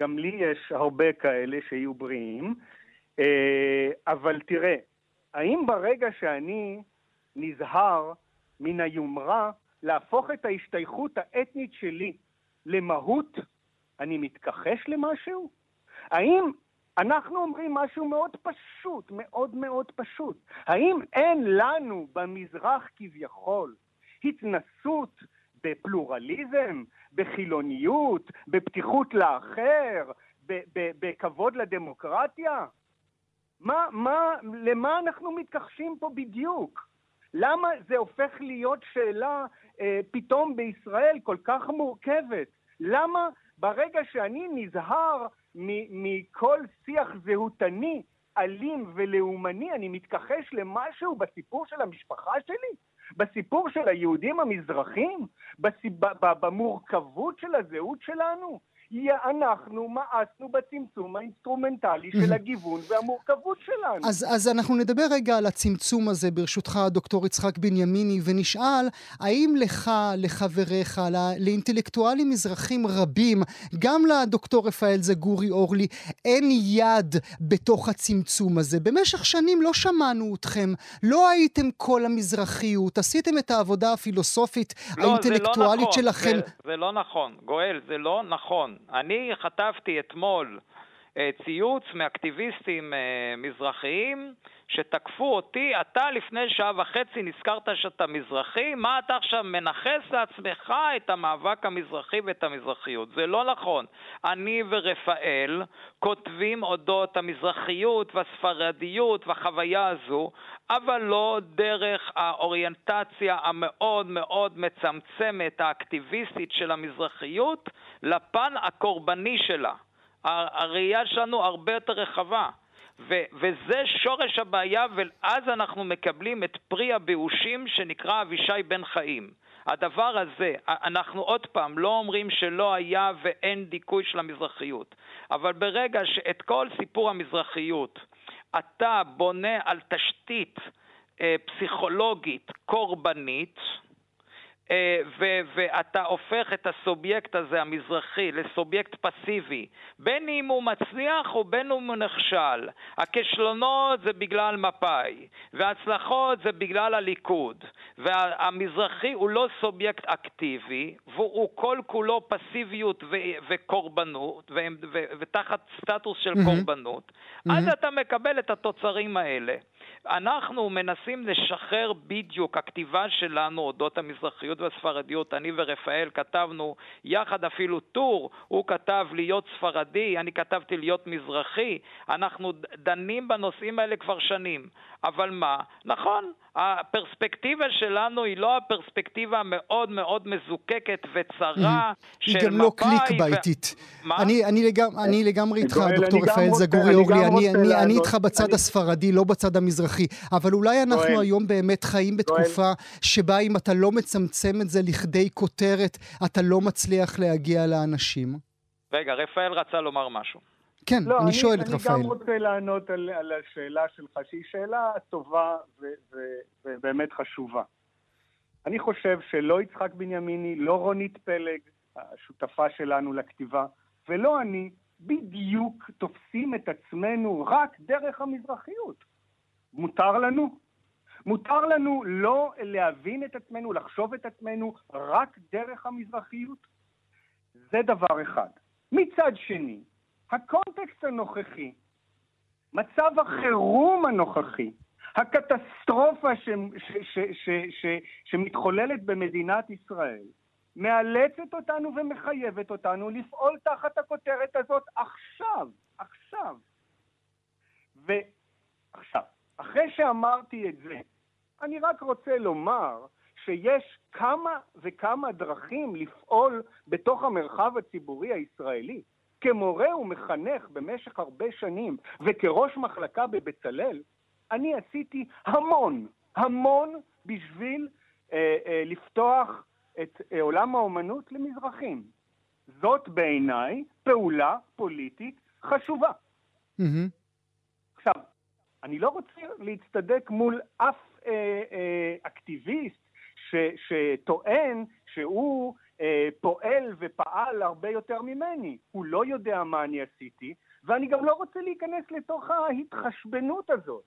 Speaker 5: גם לי יש הרבה כאלה שיהיו בריאים, אה, אבל תראה, האם ברגע שאני נזהר מן היומרה להפוך את ההשתייכות האתנית שלי למהות, אני מתכחש למשהו? האם אנחנו אומרים משהו מאוד פשוט, מאוד מאוד פשוט. האם אין לנו במזרח כביכול התנסות בפלורליזם, בחילוניות, בפתיחות לאחר, בכבוד לדמוקרטיה? מה, מה, למה אנחנו מתכחשים פה בדיוק? למה זה הופך להיות שאלה אה, פתאום בישראל כל כך מורכבת? למה ברגע שאני נזהר מכל שיח זהותני, אלים ולאומני, אני מתכחש למשהו בסיפור של המשפחה שלי? בסיפור של היהודים המזרחים? בסיב... במורכבות של הזהות שלנו? יא- אנחנו מאסנו בצמצום האינסטרומנטלי של הגיוון והמורכבות שלנו.
Speaker 1: אז, אז אנחנו נדבר רגע על הצמצום הזה, ברשותך, דוקטור יצחק בנימיני, ונשאל, האם לך, לחבריך, ל- לאינטלקטואלים מזרחים רבים, גם לדוקטור רפאל זגורי אורלי, אין יד בתוך הצמצום הזה? במשך שנים לא שמענו אתכם, לא הייתם כל המזרחיות, עשיתם את העבודה הפילוסופית
Speaker 4: לא, לא
Speaker 1: האינטלקטואלית
Speaker 4: נכון,
Speaker 1: שלכם.
Speaker 4: זה, זה לא נכון, גואל, זה לא נכון. אני חטפתי אתמול אה, ציוץ מאקטיביסטים אה, מזרחיים שתקפו אותי, אתה לפני שעה וחצי נזכרת שאתה מזרחי, מה אתה עכשיו מנכס לעצמך את המאבק המזרחי ואת המזרחיות? זה לא נכון. אני ורפאל כותבים אודות המזרחיות והספרדיות והחוויה הזו, אבל לא דרך האוריינטציה המאוד מאוד מצמצמת, האקטיביסטית של המזרחיות, לפן הקורבני שלה. הראייה שלנו הרבה יותר רחבה. ו- וזה שורש הבעיה, ואז אנחנו מקבלים את פרי הבאושים שנקרא אבישי בן חיים. הדבר הזה, אנחנו עוד פעם לא אומרים שלא היה ואין דיכוי של המזרחיות, אבל ברגע שאת כל סיפור המזרחיות אתה בונה על תשתית אה, פסיכולוגית קורבנית, ו- ואתה הופך את הסובייקט הזה, המזרחי, לסובייקט פסיבי, בין אם הוא מצליח ובין אם הוא נכשל. הכישלונות זה בגלל מפא"י, וההצלחות זה בגלל הליכוד, והמזרחי הוא לא סובייקט אקטיבי, והוא כל כולו פסיביות ו- וקורבנות, ו- ו- ותחת סטטוס של mm-hmm. קורבנות, mm-hmm. אז אתה מקבל את התוצרים האלה. אנחנו מנסים לשחרר בדיוק, הכתיבה שלנו אודות המזרחיות והספרדיות, אני ורפאל כתבנו יחד אפילו טור, הוא כתב להיות ספרדי, אני כתבתי להיות מזרחי, אנחנו דנים בנושאים האלה כבר שנים. אבל מה? נכון, הפרספקטיבה שלנו היא לא הפרספקטיבה המאוד מאוד מזוקקת וצרה של מפא"י.
Speaker 1: היא גם לא קליק ביתית. אני לגמרי איתך, דוקטור רפאל זגורי אורלי, אני איתך בצד הספרדי, לא בצד המזרחי. אבל אולי אנחנו היום באמת חיים בתקופה שבה אם אתה לא מצמצם את זה לכדי כותרת, אתה לא מצליח להגיע לאנשים.
Speaker 4: רגע, רפאל רצה לומר משהו.
Speaker 1: כן, לא, אני, אני שואל את רפאל.
Speaker 5: אני גם רוצה לענות על, על השאלה שלך, שהיא שאלה טובה ובאמת חשובה. אני חושב שלא יצחק בנימיני, לא רונית פלג, השותפה שלנו לכתיבה, ולא אני, בדיוק תופסים את עצמנו רק דרך המזרחיות. מותר לנו? מותר לנו לא להבין את עצמנו, לחשוב את עצמנו רק דרך המזרחיות? זה דבר אחד. מצד שני, הקונטקסט הנוכחי, מצב החירום הנוכחי, הקטסטרופה ש, ש, ש, ש, ש, שמתחוללת במדינת ישראל, מאלצת אותנו ומחייבת אותנו לפעול תחת הכותרת הזאת עכשיו, עכשיו. ועכשיו, אחרי שאמרתי את זה, אני רק רוצה לומר שיש כמה וכמה דרכים לפעול בתוך המרחב הציבורי הישראלי. כמורה ומחנך במשך הרבה שנים וכראש מחלקה בבצלאל, אני עשיתי המון, המון בשביל אה, אה, לפתוח את אה, עולם האומנות למזרחים. זאת בעיניי פעולה פוליטית חשובה. Mm-hmm. עכשיו, אני לא רוצה להצטדק מול אף אה, אה, אקטיביסט ש, שטוען שהוא פועל ופעל הרבה יותר ממני. הוא לא יודע מה אני עשיתי, ואני גם לא רוצה להיכנס לתוך ההתחשבנות הזאת.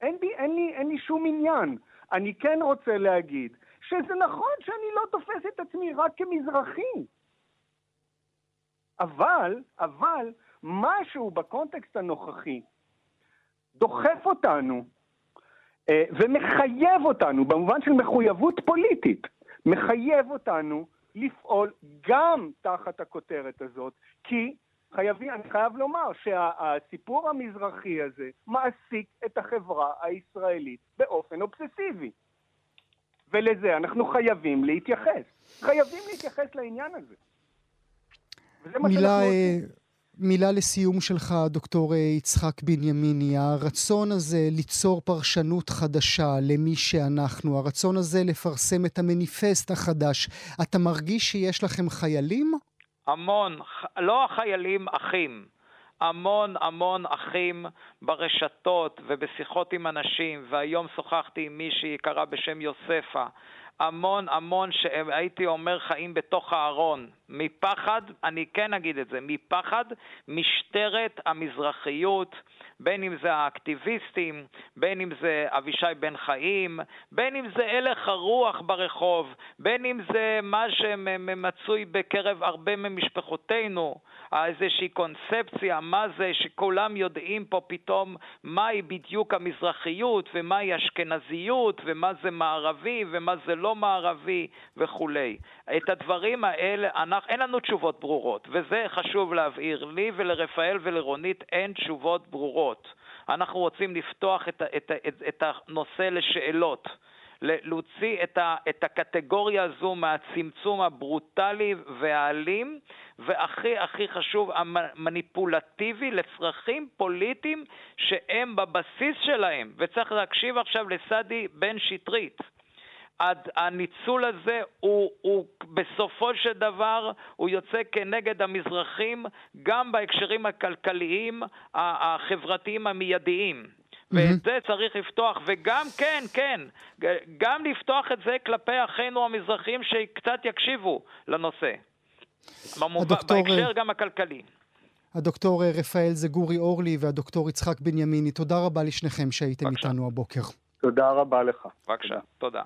Speaker 5: אין, בי, אין, לי, אין לי שום עניין. אני כן רוצה להגיד שזה נכון שאני לא תופס את עצמי רק כמזרחי. אבל, אבל, משהו בקונטקסט הנוכחי דוחף אותנו אה, ומחייב אותנו, במובן של מחויבות פוליטית, מחייב אותנו לפעול גם תחת הכותרת הזאת, כי חייבים, אני חייב לומר שהסיפור המזרחי הזה מעסיק את החברה הישראלית באופן אובססיבי. ולזה אנחנו חייבים להתייחס. חייבים להתייחס לעניין הזה.
Speaker 1: מילה, מילה לסיום שלך, דוקטור יצחק בנימיני. הרצון הזה ליצור פרשנות חדשה למי שאנחנו, הרצון הזה לפרסם את המניפסט החדש, אתה מרגיש שיש לכם חיילים?
Speaker 4: המון, לא החיילים, אחים. המון המון אחים ברשתות ובשיחות עם אנשים, והיום שוחחתי עם מישהי יקרה בשם יוספה. המון המון שהייתי אומר חיים בתוך הארון. מפחד, אני כן אגיד את זה, מפחד משטרת המזרחיות בין אם זה האקטיביסטים, בין אם זה אבישי בן חיים, בין אם זה הלך הרוח ברחוב, בין אם זה מה שמצוי בקרב הרבה ממשפחותינו, איזושהי קונספציה, מה זה שכולם יודעים פה פתאום מהי בדיוק המזרחיות ומהי אשכנזיות ומה זה מערבי ומה זה לא מערבי וכולי. את הדברים האלה, אנחנו, אין לנו תשובות ברורות, וזה חשוב להבהיר. לי ולרפאל ולרונית אין תשובות ברורות. אנחנו רוצים לפתוח את, את, את, את הנושא לשאלות. להוציא את, ה, את הקטגוריה הזו מהצמצום הברוטלי והאלים, והכי הכי חשוב, המניפולטיבי לצרכים פוליטיים שהם בבסיס שלהם. וצריך להקשיב עכשיו לסעדי בן שטרית. הניצול הזה הוא, הוא בסופו של דבר, הוא יוצא כנגד המזרחים גם בהקשרים הכלכליים, החברתיים המיידיים. ואת זה צריך לפתוח, וגם, כן, כן, גם לפתוח את זה כלפי אחינו המזרחים שקצת יקשיבו לנושא. הדוקטור... בהקשר גם הכלכלי.
Speaker 1: הדוקטור רפאל זגורי אורלי והדוקטור יצחק בנימיני, תודה רבה לשניכם שהייתם בבקשה. איתנו הבוקר.
Speaker 5: תודה רבה לך.
Speaker 4: בבקשה, תודה.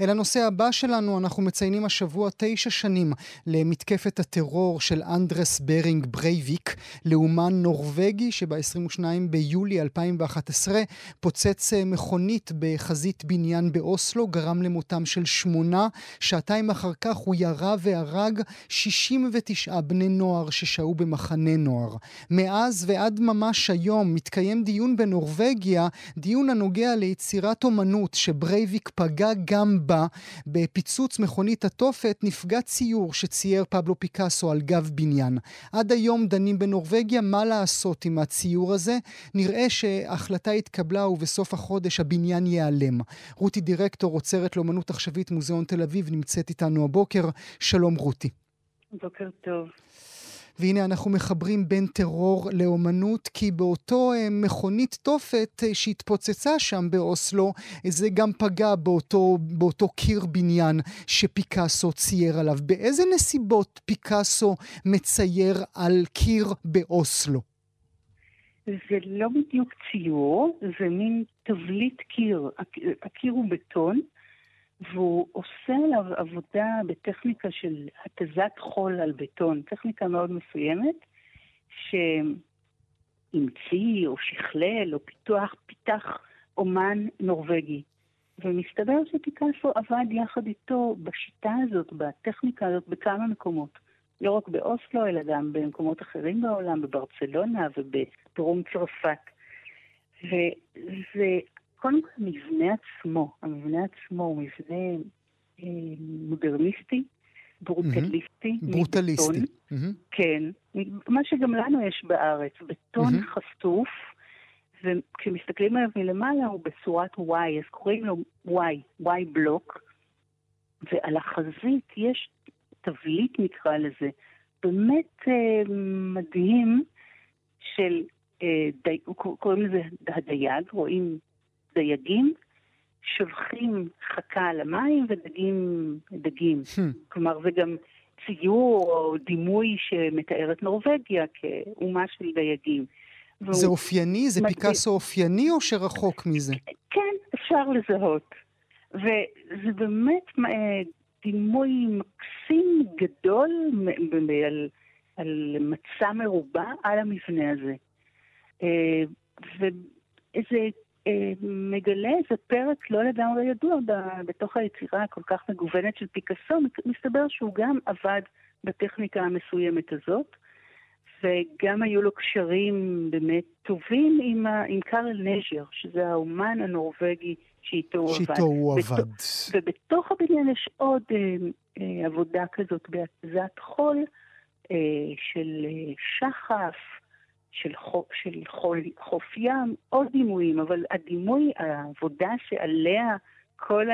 Speaker 1: אל הנושא הבא שלנו, אנחנו מציינים השבוע תשע שנים למתקפת הטרור של אנדרס ברינג ברייוויק, לאומן נורבגי שב-22 ביולי 2011 פוצץ אה, מכונית בחזית בניין באוסלו, גרם למותם של שמונה. שעתיים אחר כך הוא ירה והרג 69 בני נוער ששהו במחנה נוער. מאז ועד ממש היום מתקיים דיון בנורבגיה, דיון הנוגע ליצירת אומנות שברייביק פגע גם בה, בפיצוץ מכונית התופת, נפגע ציור שצייר פבלו פיקאסו על גב בניין. עד היום דנים בנורבגיה מה לעשות עם הציור הזה. נראה שהחלטה התקבלה ובסוף החודש הבניין ייעלם. רותי דירקטור, עוצרת לאומנות עכשווית מוזיאון תל אביב, נמצאת איתנו הבוקר. שלום רותי.
Speaker 6: בוקר טוב.
Speaker 1: והנה אנחנו מחברים בין טרור לאומנות, כי באותו אה, מכונית תופת אה, שהתפוצצה שם באוסלו, זה גם פגע באותו, באותו קיר בניין שפיקאסו צייר עליו. באיזה נסיבות פיקאסו מצייר על קיר באוסלו?
Speaker 6: זה לא בדיוק ציור, זה מין תבליט קיר. הקיר הוא בטון, והוא עושה עליו עבודה בטכניקה של התזת חול על בטון, טכניקה מאוד מסוימת, שהמציא או שכלל או פיתוח, פיתח אומן נורבגי. ומסתבר שפיקאסו עבד יחד איתו בשיטה הזאת, בטכניקה הזאת, בכמה מקומות. לא רק באוסלו, אלא גם במקומות אחרים בעולם, בברצלונה ובדרום צרפת. וזה קודם כל המבנה עצמו, המבנה עצמו הוא מבנה אה, מודרניסטי, ברוטליסטי.
Speaker 1: Mm-hmm. ברוטליסטי.
Speaker 6: Mm-hmm. כן, מה שגם לנו יש בארץ, בטון mm-hmm. חשוף, וכשמסתכלים עליו מלמעלה הוא בצורת Y, אז קוראים לו Y, Y בלוק, ועל החזית יש תבליט נקרא לזה, באמת אה, מדהים של, אה, די, קוראים לזה הדייג, רואים דייגים שולחים חכה על המים ודגים דגים. Hmm. כלומר, זה גם ציור או דימוי שמתאר את נורבגיה כאומה של דייגים.
Speaker 1: זה אופייני? זה מדהים. פיקאסו אופייני או שרחוק מזה?
Speaker 6: כן, אפשר לזהות. וזה באמת אה, דימוי מקסים גדול על, על מצע מרובע על המבנה הזה. אה, אה, מגלה איזה פרק לא לגמרי ידוע בתוך היצירה הכל כך מגוונת של פיקאסו. מסתבר שהוא גם עבד בטכניקה המסוימת הזאת, וגם היו לו קשרים באמת טובים עם, ה, עם קארל נז'ר, שזה האומן הנורבגי שאיתו הוא
Speaker 1: עבד. שאיתו הוא עבד.
Speaker 6: ובתוך הבניין יש עוד אה, אה, עבודה כזאת בהתזת חול אה, של אה, שחף, של, חוף, של חול, חוף ים, עוד דימויים, אבל הדימוי, העבודה שעליה כל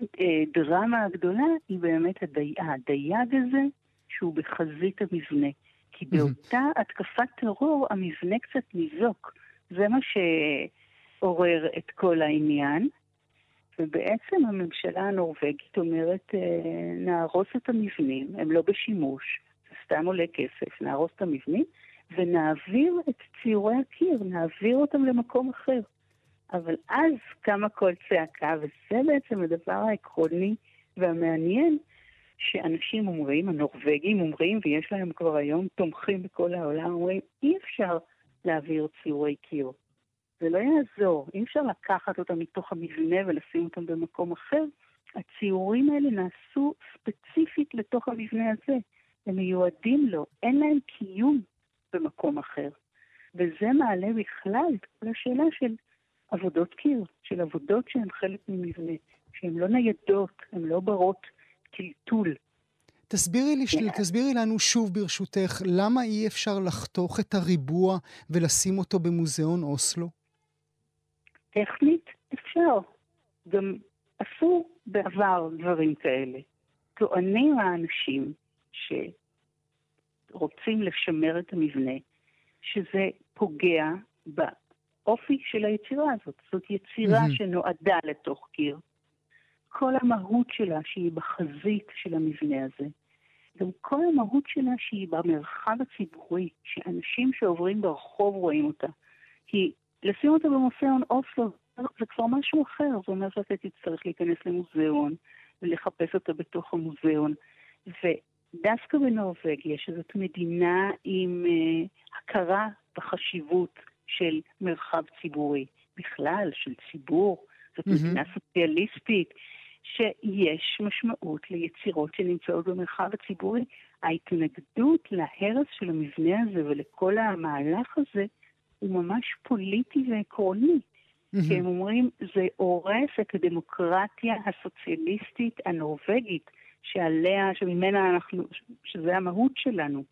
Speaker 6: הדרמה הגדולה היא באמת הדי, הדייג הזה שהוא בחזית המבנה. כי באותה התקפת טרור המבנה קצת ניזוק. זה מה שעורר את כל העניין. ובעצם הממשלה הנורבגית אומרת, נהרוס את המבנים, הם לא בשימוש, זה סתם עולה כסף, נהרוס את המבנים, ונעביר את ציורי הקיר, נעביר אותם למקום אחר. אבל אז קמה כל צעקה, וזה בעצם הדבר העקרוני והמעניין, שאנשים אומרים, הנורבגים אומרים, ויש להם כבר היום תומכים בכל העולם, אומרים, אי אפשר להעביר ציורי קיר. זה לא יעזור, אי אפשר לקחת אותם מתוך המבנה ולשים אותם במקום אחר. הציורים האלה נעשו ספציפית לתוך המבנה הזה. הם מיועדים לו, אין להם קיום במקום אחר. וזה מעלה בכלל את כל השאלה של עבודות קיר, של עבודות שהן חלק ממבנה, שהן לא ניידות, הן לא ברות טלטול.
Speaker 1: תסבירי, לי, yeah. תסבירי לנו שוב ברשותך, למה אי אפשר לחתוך את הריבוע ולשים אותו במוזיאון אוסלו?
Speaker 6: טכנית אפשר. גם עשו בעבר דברים כאלה. טוענים האנשים שרוצים לשמר את המבנה, שזה פוגע באופי של היצירה הזאת. זאת יצירה mm-hmm. שנועדה לתוך קיר. כל המהות שלה שהיא בחזית של המבנה הזה. גם כל המהות שלה שהיא במרחב הציבורי, שאנשים שעוברים ברחוב רואים אותה. כי לשים אותה במוזיאון אוסלו זה כבר משהו אחר, זה אומר שאתה תצטרך להיכנס למוזיאון ולחפש אותה בתוך המוזיאון. ודווקא בנורבגיה, שזאת מדינה עם uh, הכרה בחשיבות של מרחב ציבורי, בכלל, של ציבור, זאת mm-hmm. מדינה סוציאליסטית, שיש משמעות ליצירות שנמצאות במרחב הציבורי. ההתנגדות להרס של המבנה הזה ולכל המהלך הזה הוא ממש פוליטי ועקרוני. Mm-hmm. כי הם אומרים, זה הורס את הדמוקרטיה הסוציאליסטית הנורבגית, שעליה, שממנה אנחנו, שזה המהות שלנו.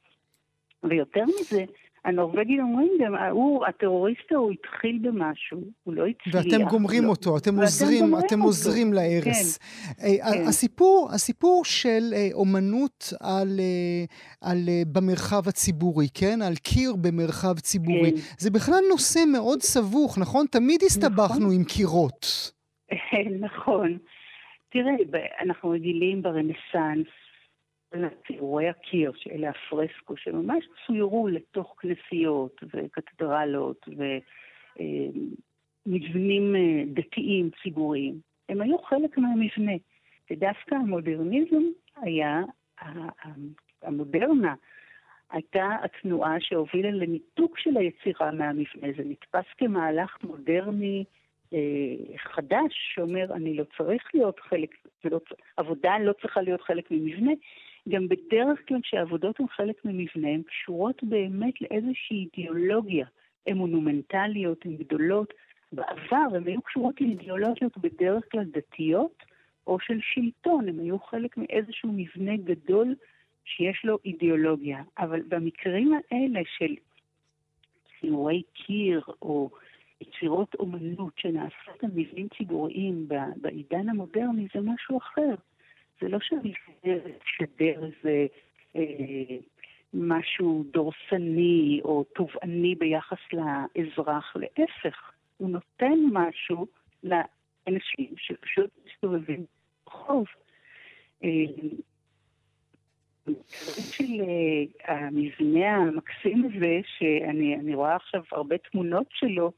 Speaker 6: ויותר מזה, הנורבגים אומרים גם, הוא, הטרוריסט ההוא התחיל במשהו, הוא לא הצליח.
Speaker 1: ואתם גומרים לא. אותו, אתם עוזרים, אתם אותו. עוזרים להרס. כן, אה, כן. הסיפור, הסיפור של אה, אומנות על, אה, על, במרחב הציבורי, כן? על קיר במרחב ציבורי, כן. זה בכלל נושא מאוד סבוך, נכון? תמיד הסתבכנו נכון. עם קירות. *laughs*
Speaker 6: נכון. תראה, אנחנו רגילים ברנסאנס ציורי הקיר, שאלה הפרסקו, שממש צוירו לתוך כנסיות וקתדרלות ומבנים אה, דתיים ציבוריים. הם היו חלק מהמבנה. ודווקא המודרניזם היה, המודרנה הייתה התנועה שהובילה לניתוק של היצירה מהמבנה. זה נתפס כמהלך מודרני אה, חדש, שאומר, אני לא צריך להיות חלק, לא, עבודה לא צריכה להיות חלק ממבנה, גם בדרך כלל כשהעבודות הן חלק ממבנה, הן קשורות באמת לאיזושהי אידיאולוגיה. הן מונומנטליות, הן גדולות. בעבר הן היו קשורות לאידיאולוגיות בדרך כלל דתיות או של שלטון, הן היו חלק מאיזשהו מבנה גדול שיש לו אידיאולוגיה. אבל במקרים האלה של ציורי קיר או יצירות אומנות שנעשות על מבנים ציבוריים בעידן המודרני זה משהו אחר. זה לא משדר איזה אה, משהו דורסני או תובעני ביחס לאזרח, להפך, הוא נותן משהו לאנשים שפשוט מסתובבים ברחוב. אה, של אה, המבנה המקסים הזה, שאני רואה עכשיו הרבה תמונות שלו,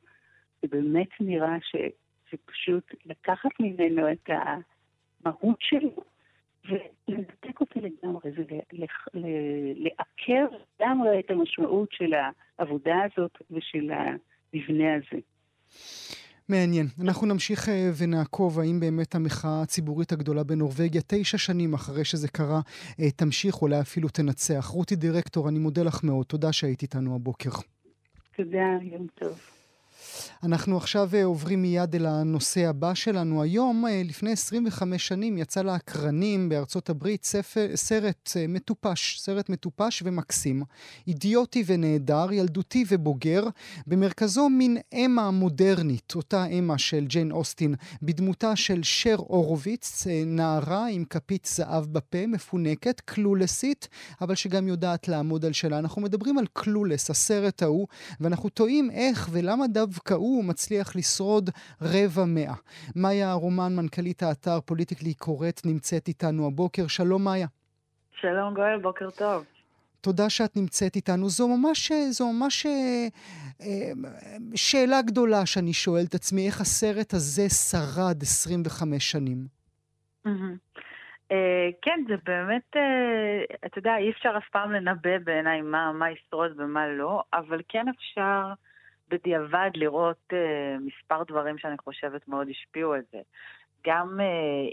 Speaker 6: זה באמת נראה שזה פשוט לקחת ממנו את המהות שלו ולנתק אותי לגמרי, זה לעקר לגמרי את המשמעות של העבודה הזאת ושל המבנה הזה.
Speaker 1: מעניין. אנחנו נמשיך אה, ונעקוב האם באמת המחאה הציבורית הגדולה בנורבגיה, תשע שנים אחרי שזה קרה, אה, תמשיך, אולי אפילו תנצח. רותי דירקטור, אני מודה לך מאוד. תודה שהיית איתנו הבוקר.
Speaker 6: תודה, יום טוב.
Speaker 1: אנחנו עכשיו אה, עוברים מיד אל הנושא הבא שלנו. היום, אה, לפני 25 שנים, יצא לאקרנים בארצות הברית ספר, סרט אה, מטופש, סרט מטופש ומקסים. אידיוטי ונהדר, ילדותי ובוגר, במרכזו מין אמה מודרנית, אותה אמה של ג'יין אוסטין, בדמותה של שר הורוביץ, נערה עם כפית זהב בפה, מפונקת, קלולסית, אבל שגם יודעת לעמוד על שלה. אנחנו מדברים על קלולס, הסרט ההוא, ואנחנו תוהים איך ולמה דווקא הוא מצליח לשרוד רבע מאה. מאיה רומן, מנכ"לית האתר פוליטיקלי קורט, נמצאת איתנו הבוקר. שלום מאיה.
Speaker 7: שלום גואל, בוקר טוב.
Speaker 1: תודה שאת נמצאת איתנו. זו ממש, זו ממש אה, אה, שאלה גדולה שאני שואל את עצמי, איך הסרט הזה שרד 25 שנים?
Speaker 7: אה, כן, זה באמת, אתה יודע, אי אפשר אף פעם לנבא בעיניי מה ישרוד ומה לא, אבל כן אפשר בדיעבד לראות מספר דברים שאני חושבת מאוד השפיעו על זה. גם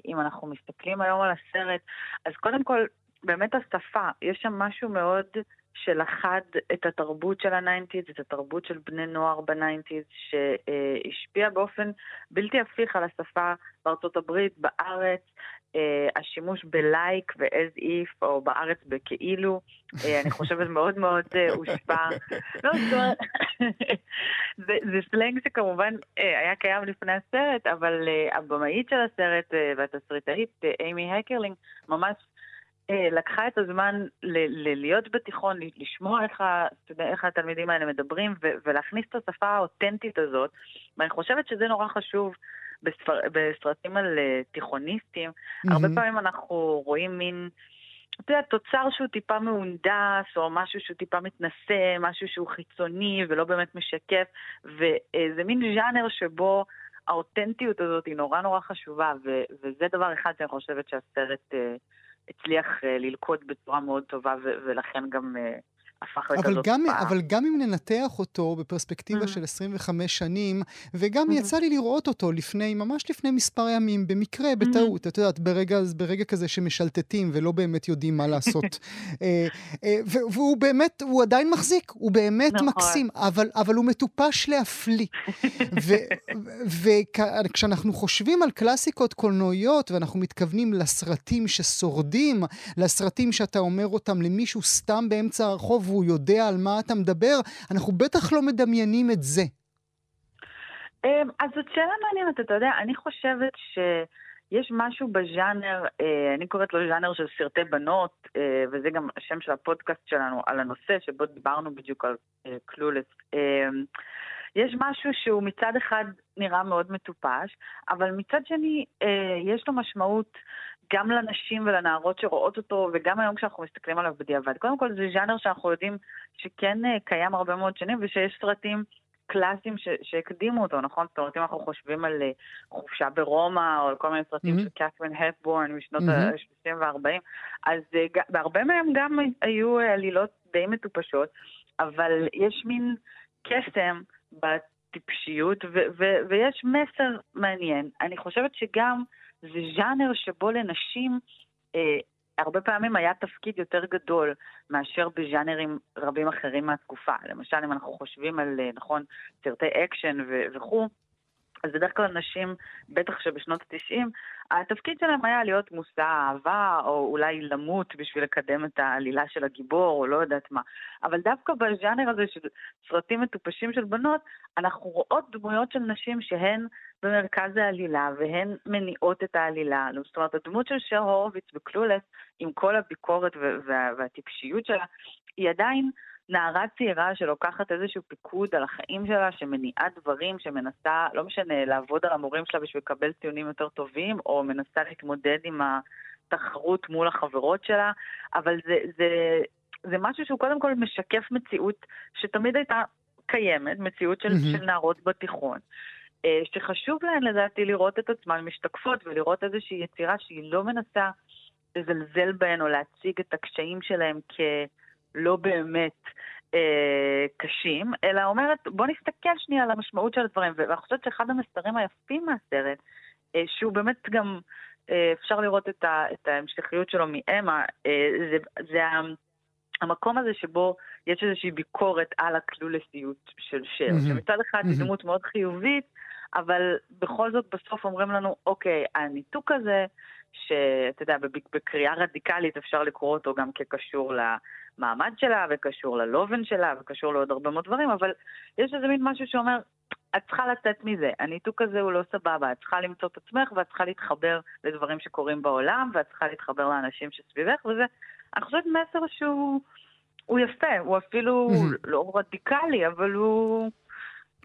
Speaker 7: אם אנחנו מסתכלים היום על הסרט, אז קודם כל, באמת השפה, יש שם משהו מאוד שלכד את התרבות של הניינטיז, את התרבות של בני נוער בניינטיז, שהשפיע באופן בלתי הפיך על השפה בארצות הברית, בארץ, אה, השימוש ב like ו-as if, או בארץ בכאילו, אה, אני חושבת מאוד מאוד אה, הושפע. *laughs* לא, *laughs* זה, זה סלנג שכמובן היה קיים לפני הסרט, אבל הבמאית של הסרט והתסריטאית, איימי הקרלינג, ממש לקחה את הזמן ל- ל- להיות בתיכון, לשמוע איך, ה- איך התלמידים האלה מדברים ו- ולהכניס את השפה האותנטית הזאת. ואני חושבת שזה נורא חשוב בספר, בסרטים על uh, תיכוניסטים. Mm-hmm. הרבה פעמים אנחנו רואים מין... אתה יודע, תוצר שהוא טיפה מהונדס, או משהו שהוא טיפה מתנשא, משהו שהוא חיצוני ולא באמת משקף, וזה מין ז'אנר שבו האותנטיות הזאת היא נורא נורא חשובה, ו- וזה דבר אחד שאני חושבת שהסרט... Uh, הצליח אה, ללכוד בצורה מאוד טובה, ולכן גם הפך לכזאת
Speaker 1: גם, אבל גם אם ננתח אותו בפרספקטיבה mm-hmm. של 25 שנים, וגם mm-hmm. יצא לי לראות אותו לפני, ממש לפני מספר ימים, במקרה, בטעות, mm-hmm. את יודעת, ברגע, ברגע כזה שמשלטטים ולא באמת יודעים מה לעשות. *laughs* אה, אה, והוא באמת, הוא עדיין מחזיק, הוא באמת נכון. מקסים, אבל, אבל הוא מטופש להפליא. *laughs* וכשאנחנו חושבים על קלאסיקות קולנועיות, ואנחנו מתכוונים לסרטים ששורדים, לסרטים שאתה אומר אותם למישהו סתם באמצע הרחוב, והוא יודע על מה אתה מדבר, אנחנו בטח לא מדמיינים את זה.
Speaker 7: אמ, אז זאת שאלה מעניינת, אתה יודע, אני חושבת שיש משהו בז'אנר, אה, אני קוראת לו ז'אנר של סרטי בנות, אה, וזה גם השם של הפודקאסט שלנו על הנושא, שבו דיברנו בדיוק על קלולס. אה, אמ, יש משהו שהוא מצד אחד נראה מאוד מטופש, אבל מצד שני יש לו משמעות גם לנשים ולנערות שרואות אותו, וגם היום כשאנחנו מסתכלים עליו בדיעבד. קודם כל זה ז'אנר שאנחנו יודעים שכן אה, קיים הרבה מאוד שנים, ושיש סרטים קלאסיים שהקדימו אותו, נכון? זאת אומרת, אם אנחנו חושבים על אה, חופשה ברומא, או על כל מיני סרטים mm-hmm. של קת'רין הפבורן משנות mm-hmm. ה-30 וה-40, אז uh, בהרבה מהם גם היו עלילות די מטופשות, אבל יש מין קסם בטיפשיות, ו- ו- ויש מסר מעניין. אני חושבת שגם... זה ז'אנר שבו לנשים אה, הרבה פעמים היה תפקיד יותר גדול מאשר בז'אנרים רבים אחרים מהתקופה. למשל, אם אנחנו חושבים על, אה, נכון, סרטי אקשן וכו', אז בדרך כלל נשים, בטח שבשנות ה-90, התפקיד שלהם היה להיות מושא אהבה, או אולי למות בשביל לקדם את העלילה של הגיבור, או לא יודעת מה. אבל דווקא בז'אנר הזה של סרטים מטופשים של בנות, אנחנו רואות דמויות של נשים שהן במרכז העלילה, והן מניעות את העלילה. זאת אומרת, הדמות של שר הורוביץ בקלולס, עם כל הביקורת וה- והטיפשיות שלה, היא עדיין... נערה צעירה שלוקחת איזשהו פיקוד על החיים שלה, שמניעה דברים, שמנסה, לא משנה, לעבוד על המורים שלה בשביל לקבל ציונים יותר טובים, או מנסה להתמודד עם התחרות מול החברות שלה, אבל זה, זה, זה משהו שהוא קודם כל משקף מציאות שתמיד הייתה קיימת, מציאות של, mm-hmm. של נערות בתיכון. אה, שחשוב להן לדעתי לראות את עצמן משתקפות ולראות איזושהי יצירה שהיא לא מנסה לזלזל בהן או להציג את הקשיים שלהם כ... לא באמת אה, קשים, אלא אומרת, בוא נסתכל שנייה על המשמעות של הדברים. ואני חושבת שאחד המסרים היפים מהסרט, אה, שהוא באמת גם, אה, אפשר לראות את, ה, את ההמשכיות שלו מאמה, אה, זה, זה המקום הזה שבו יש איזושהי ביקורת על הכלולסיות של שר, mm-hmm. שמצד אחד היא mm-hmm. דמות מאוד חיובית, אבל בכל זאת בסוף אומרים לנו, אוקיי, הניתוק הזה, שאתה יודע, בקריאה רדיקלית אפשר לקרוא אותו גם כקשור למעמד שלה, וקשור ללובן שלה, וקשור לעוד הרבה מאוד דברים, אבל יש איזה מין משהו שאומר, את צריכה לצאת מזה, הניתוק הזה הוא לא סבבה, את צריכה למצוא את עצמך ואת צריכה להתחבר לדברים שקורים בעולם, ואת צריכה להתחבר לאנשים שסביבך, וזה, אני חושבת מסר שהוא הוא יפה, הוא אפילו mm-hmm. לא רדיקלי, אבל הוא...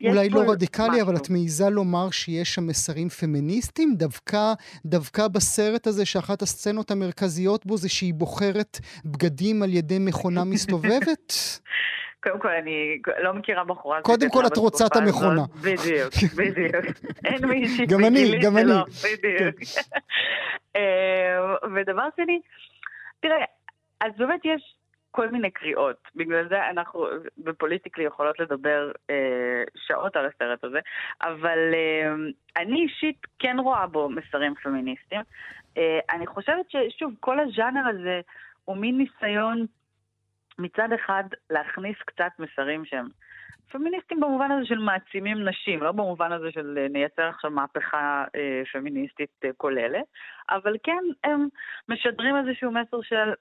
Speaker 1: אולי לא רדיקלי, משהו. אבל את מעיזה לומר שיש שם מסרים פמיניסטיים? דווקא, דווקא בסרט הזה, שאחת הסצנות המרכזיות בו זה שהיא בוחרת בגדים על ידי מכונה *laughs* מסתובבת?
Speaker 7: קודם כל, אני לא מכירה בחורה...
Speaker 1: קודם כל, את רוצה את המכונה. *laughs*
Speaker 7: בדיוק, בדיוק. *laughs* אין מישהי
Speaker 1: גם אני, גם אני.
Speaker 7: בדיוק. אה, ודבר שני, תראה, אז באמת יש כל מיני קריאות. בגלל זה אנחנו בפוליטיקלי יכולות לדבר אה, שעות על הסרט הזה, אבל אה, אני אישית כן רואה בו מסרים פמיניסטיים. אה, אני חושבת ששוב, כל הז'אנר הזה הוא מין ניסיון מצד אחד להכניס קצת מסרים שהם פמיניסטים במובן הזה של מעצימים נשים, לא במובן הזה של אה, נייצר עכשיו מהפכה אה, פמיניסטית אה, כוללת, אבל כן הם משדרים איזשהו מסר של,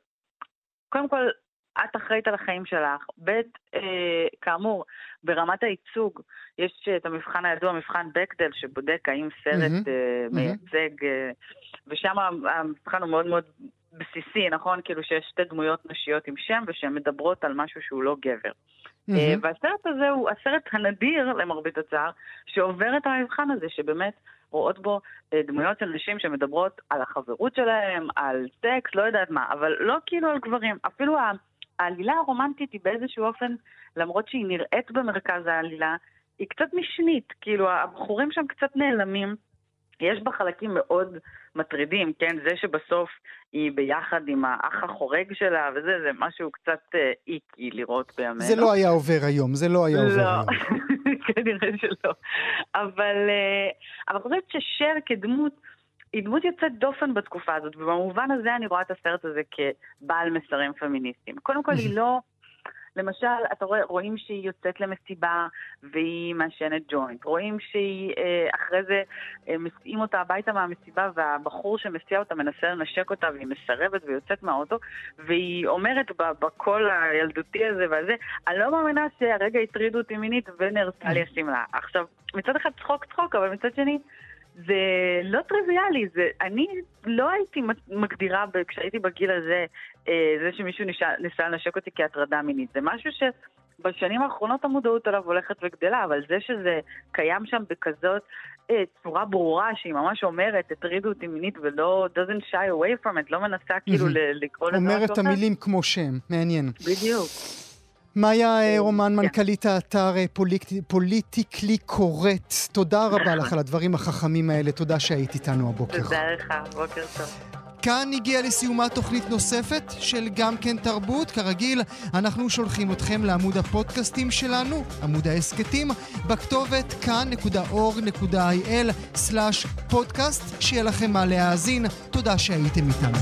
Speaker 7: קודם כל, את אחראית על החיים שלך. ב', אה, כאמור, ברמת הייצוג, יש את המבחן הידוע, מבחן בקדל, שבודק האם סרט mm-hmm. אה, מייצג, mm-hmm. אה, ושם המבחן הוא מאוד מאוד בסיסי, נכון? כאילו שיש שתי דמויות נשיות עם שם ושהן מדברות על משהו שהוא לא גבר. Mm-hmm. והסרט הזה הוא הסרט הנדיר, למרבית הצער, שעובר את המבחן הזה, שבאמת רואות בו אה, דמויות של נשים שמדברות על החברות שלהם, על סקס, לא יודעת מה, אבל לא כאילו על גברים. אפילו העלילה הרומנטית היא באיזשהו אופן, למרות שהיא נראית במרכז העלילה, היא קצת משנית, כאילו הבחורים שם קצת נעלמים. יש בה חלקים מאוד מטרידים, כן? זה שבסוף היא ביחד עם האח החורג שלה וזה, זה משהו קצת אה, איקי לראות בימינו.
Speaker 1: זה לא היה עובר היום, זה לא היה עובר
Speaker 7: לא,
Speaker 1: היום. *laughs*
Speaker 7: כנראה שלא. אבל, אה, אבל אני חושבת ששר כדמות... היא דמות יוצאת דופן בתקופה הזאת, ובמובן הזה אני רואה את הסרט הזה כבעל מסרים פמיניסטיים. קודם כל, היא לא... למשל, אתה רואה, רואים שהיא יוצאת למסיבה והיא מעשנת ג'וינט. רואים שהיא, אה, אחרי זה, אה, מסיעים אותה הביתה מהמסיבה והבחור שמסיע אותה מנסה לנשק אותה והיא מסרבת ויוצאת מהאוטו, והיא אומרת בקול הילדותי הזה והזה, אני לא מאמינה שהרגע הטרידו אותי מינית ונרצה לי השמלה. עכשיו, מצד אחד צחוק צחוק, אבל מצד שני... זה לא טריוויאלי, זה, אני לא הייתי מגדירה, כשהייתי בגיל הזה, אה, זה שמישהו ניסה לנשק אותי כהטרדה מינית. זה משהו שבשנים האחרונות המודעות עליו הולכת וגדלה, אבל זה שזה קיים שם בכזאת אה, צורה ברורה, שהיא ממש אומרת, הטרידו אותי מינית ולא doesn't shy away from it, לא מנסה כאילו לקרוא לזה
Speaker 1: אומרת את המילים כמו שם, מעניין.
Speaker 7: בדיוק.
Speaker 1: מאיה אה, רומן, מנכ"לית האתר אה, פוליטיקלי קורט, תודה רבה לך על הדברים החכמים האלה, תודה שהיית איתנו הבוקר.
Speaker 7: תודה לך, בוקר טוב.
Speaker 1: כאן הגיעה לסיומה תוכנית נוספת של גם כן תרבות. כרגיל, אנחנו שולחים אתכם לעמוד הפודקאסטים שלנו, עמוד ההסכתים, בכתובת כאן.org.il/פודקאסט, שיהיה לכם מה להאזין. תודה שהייתם איתנו.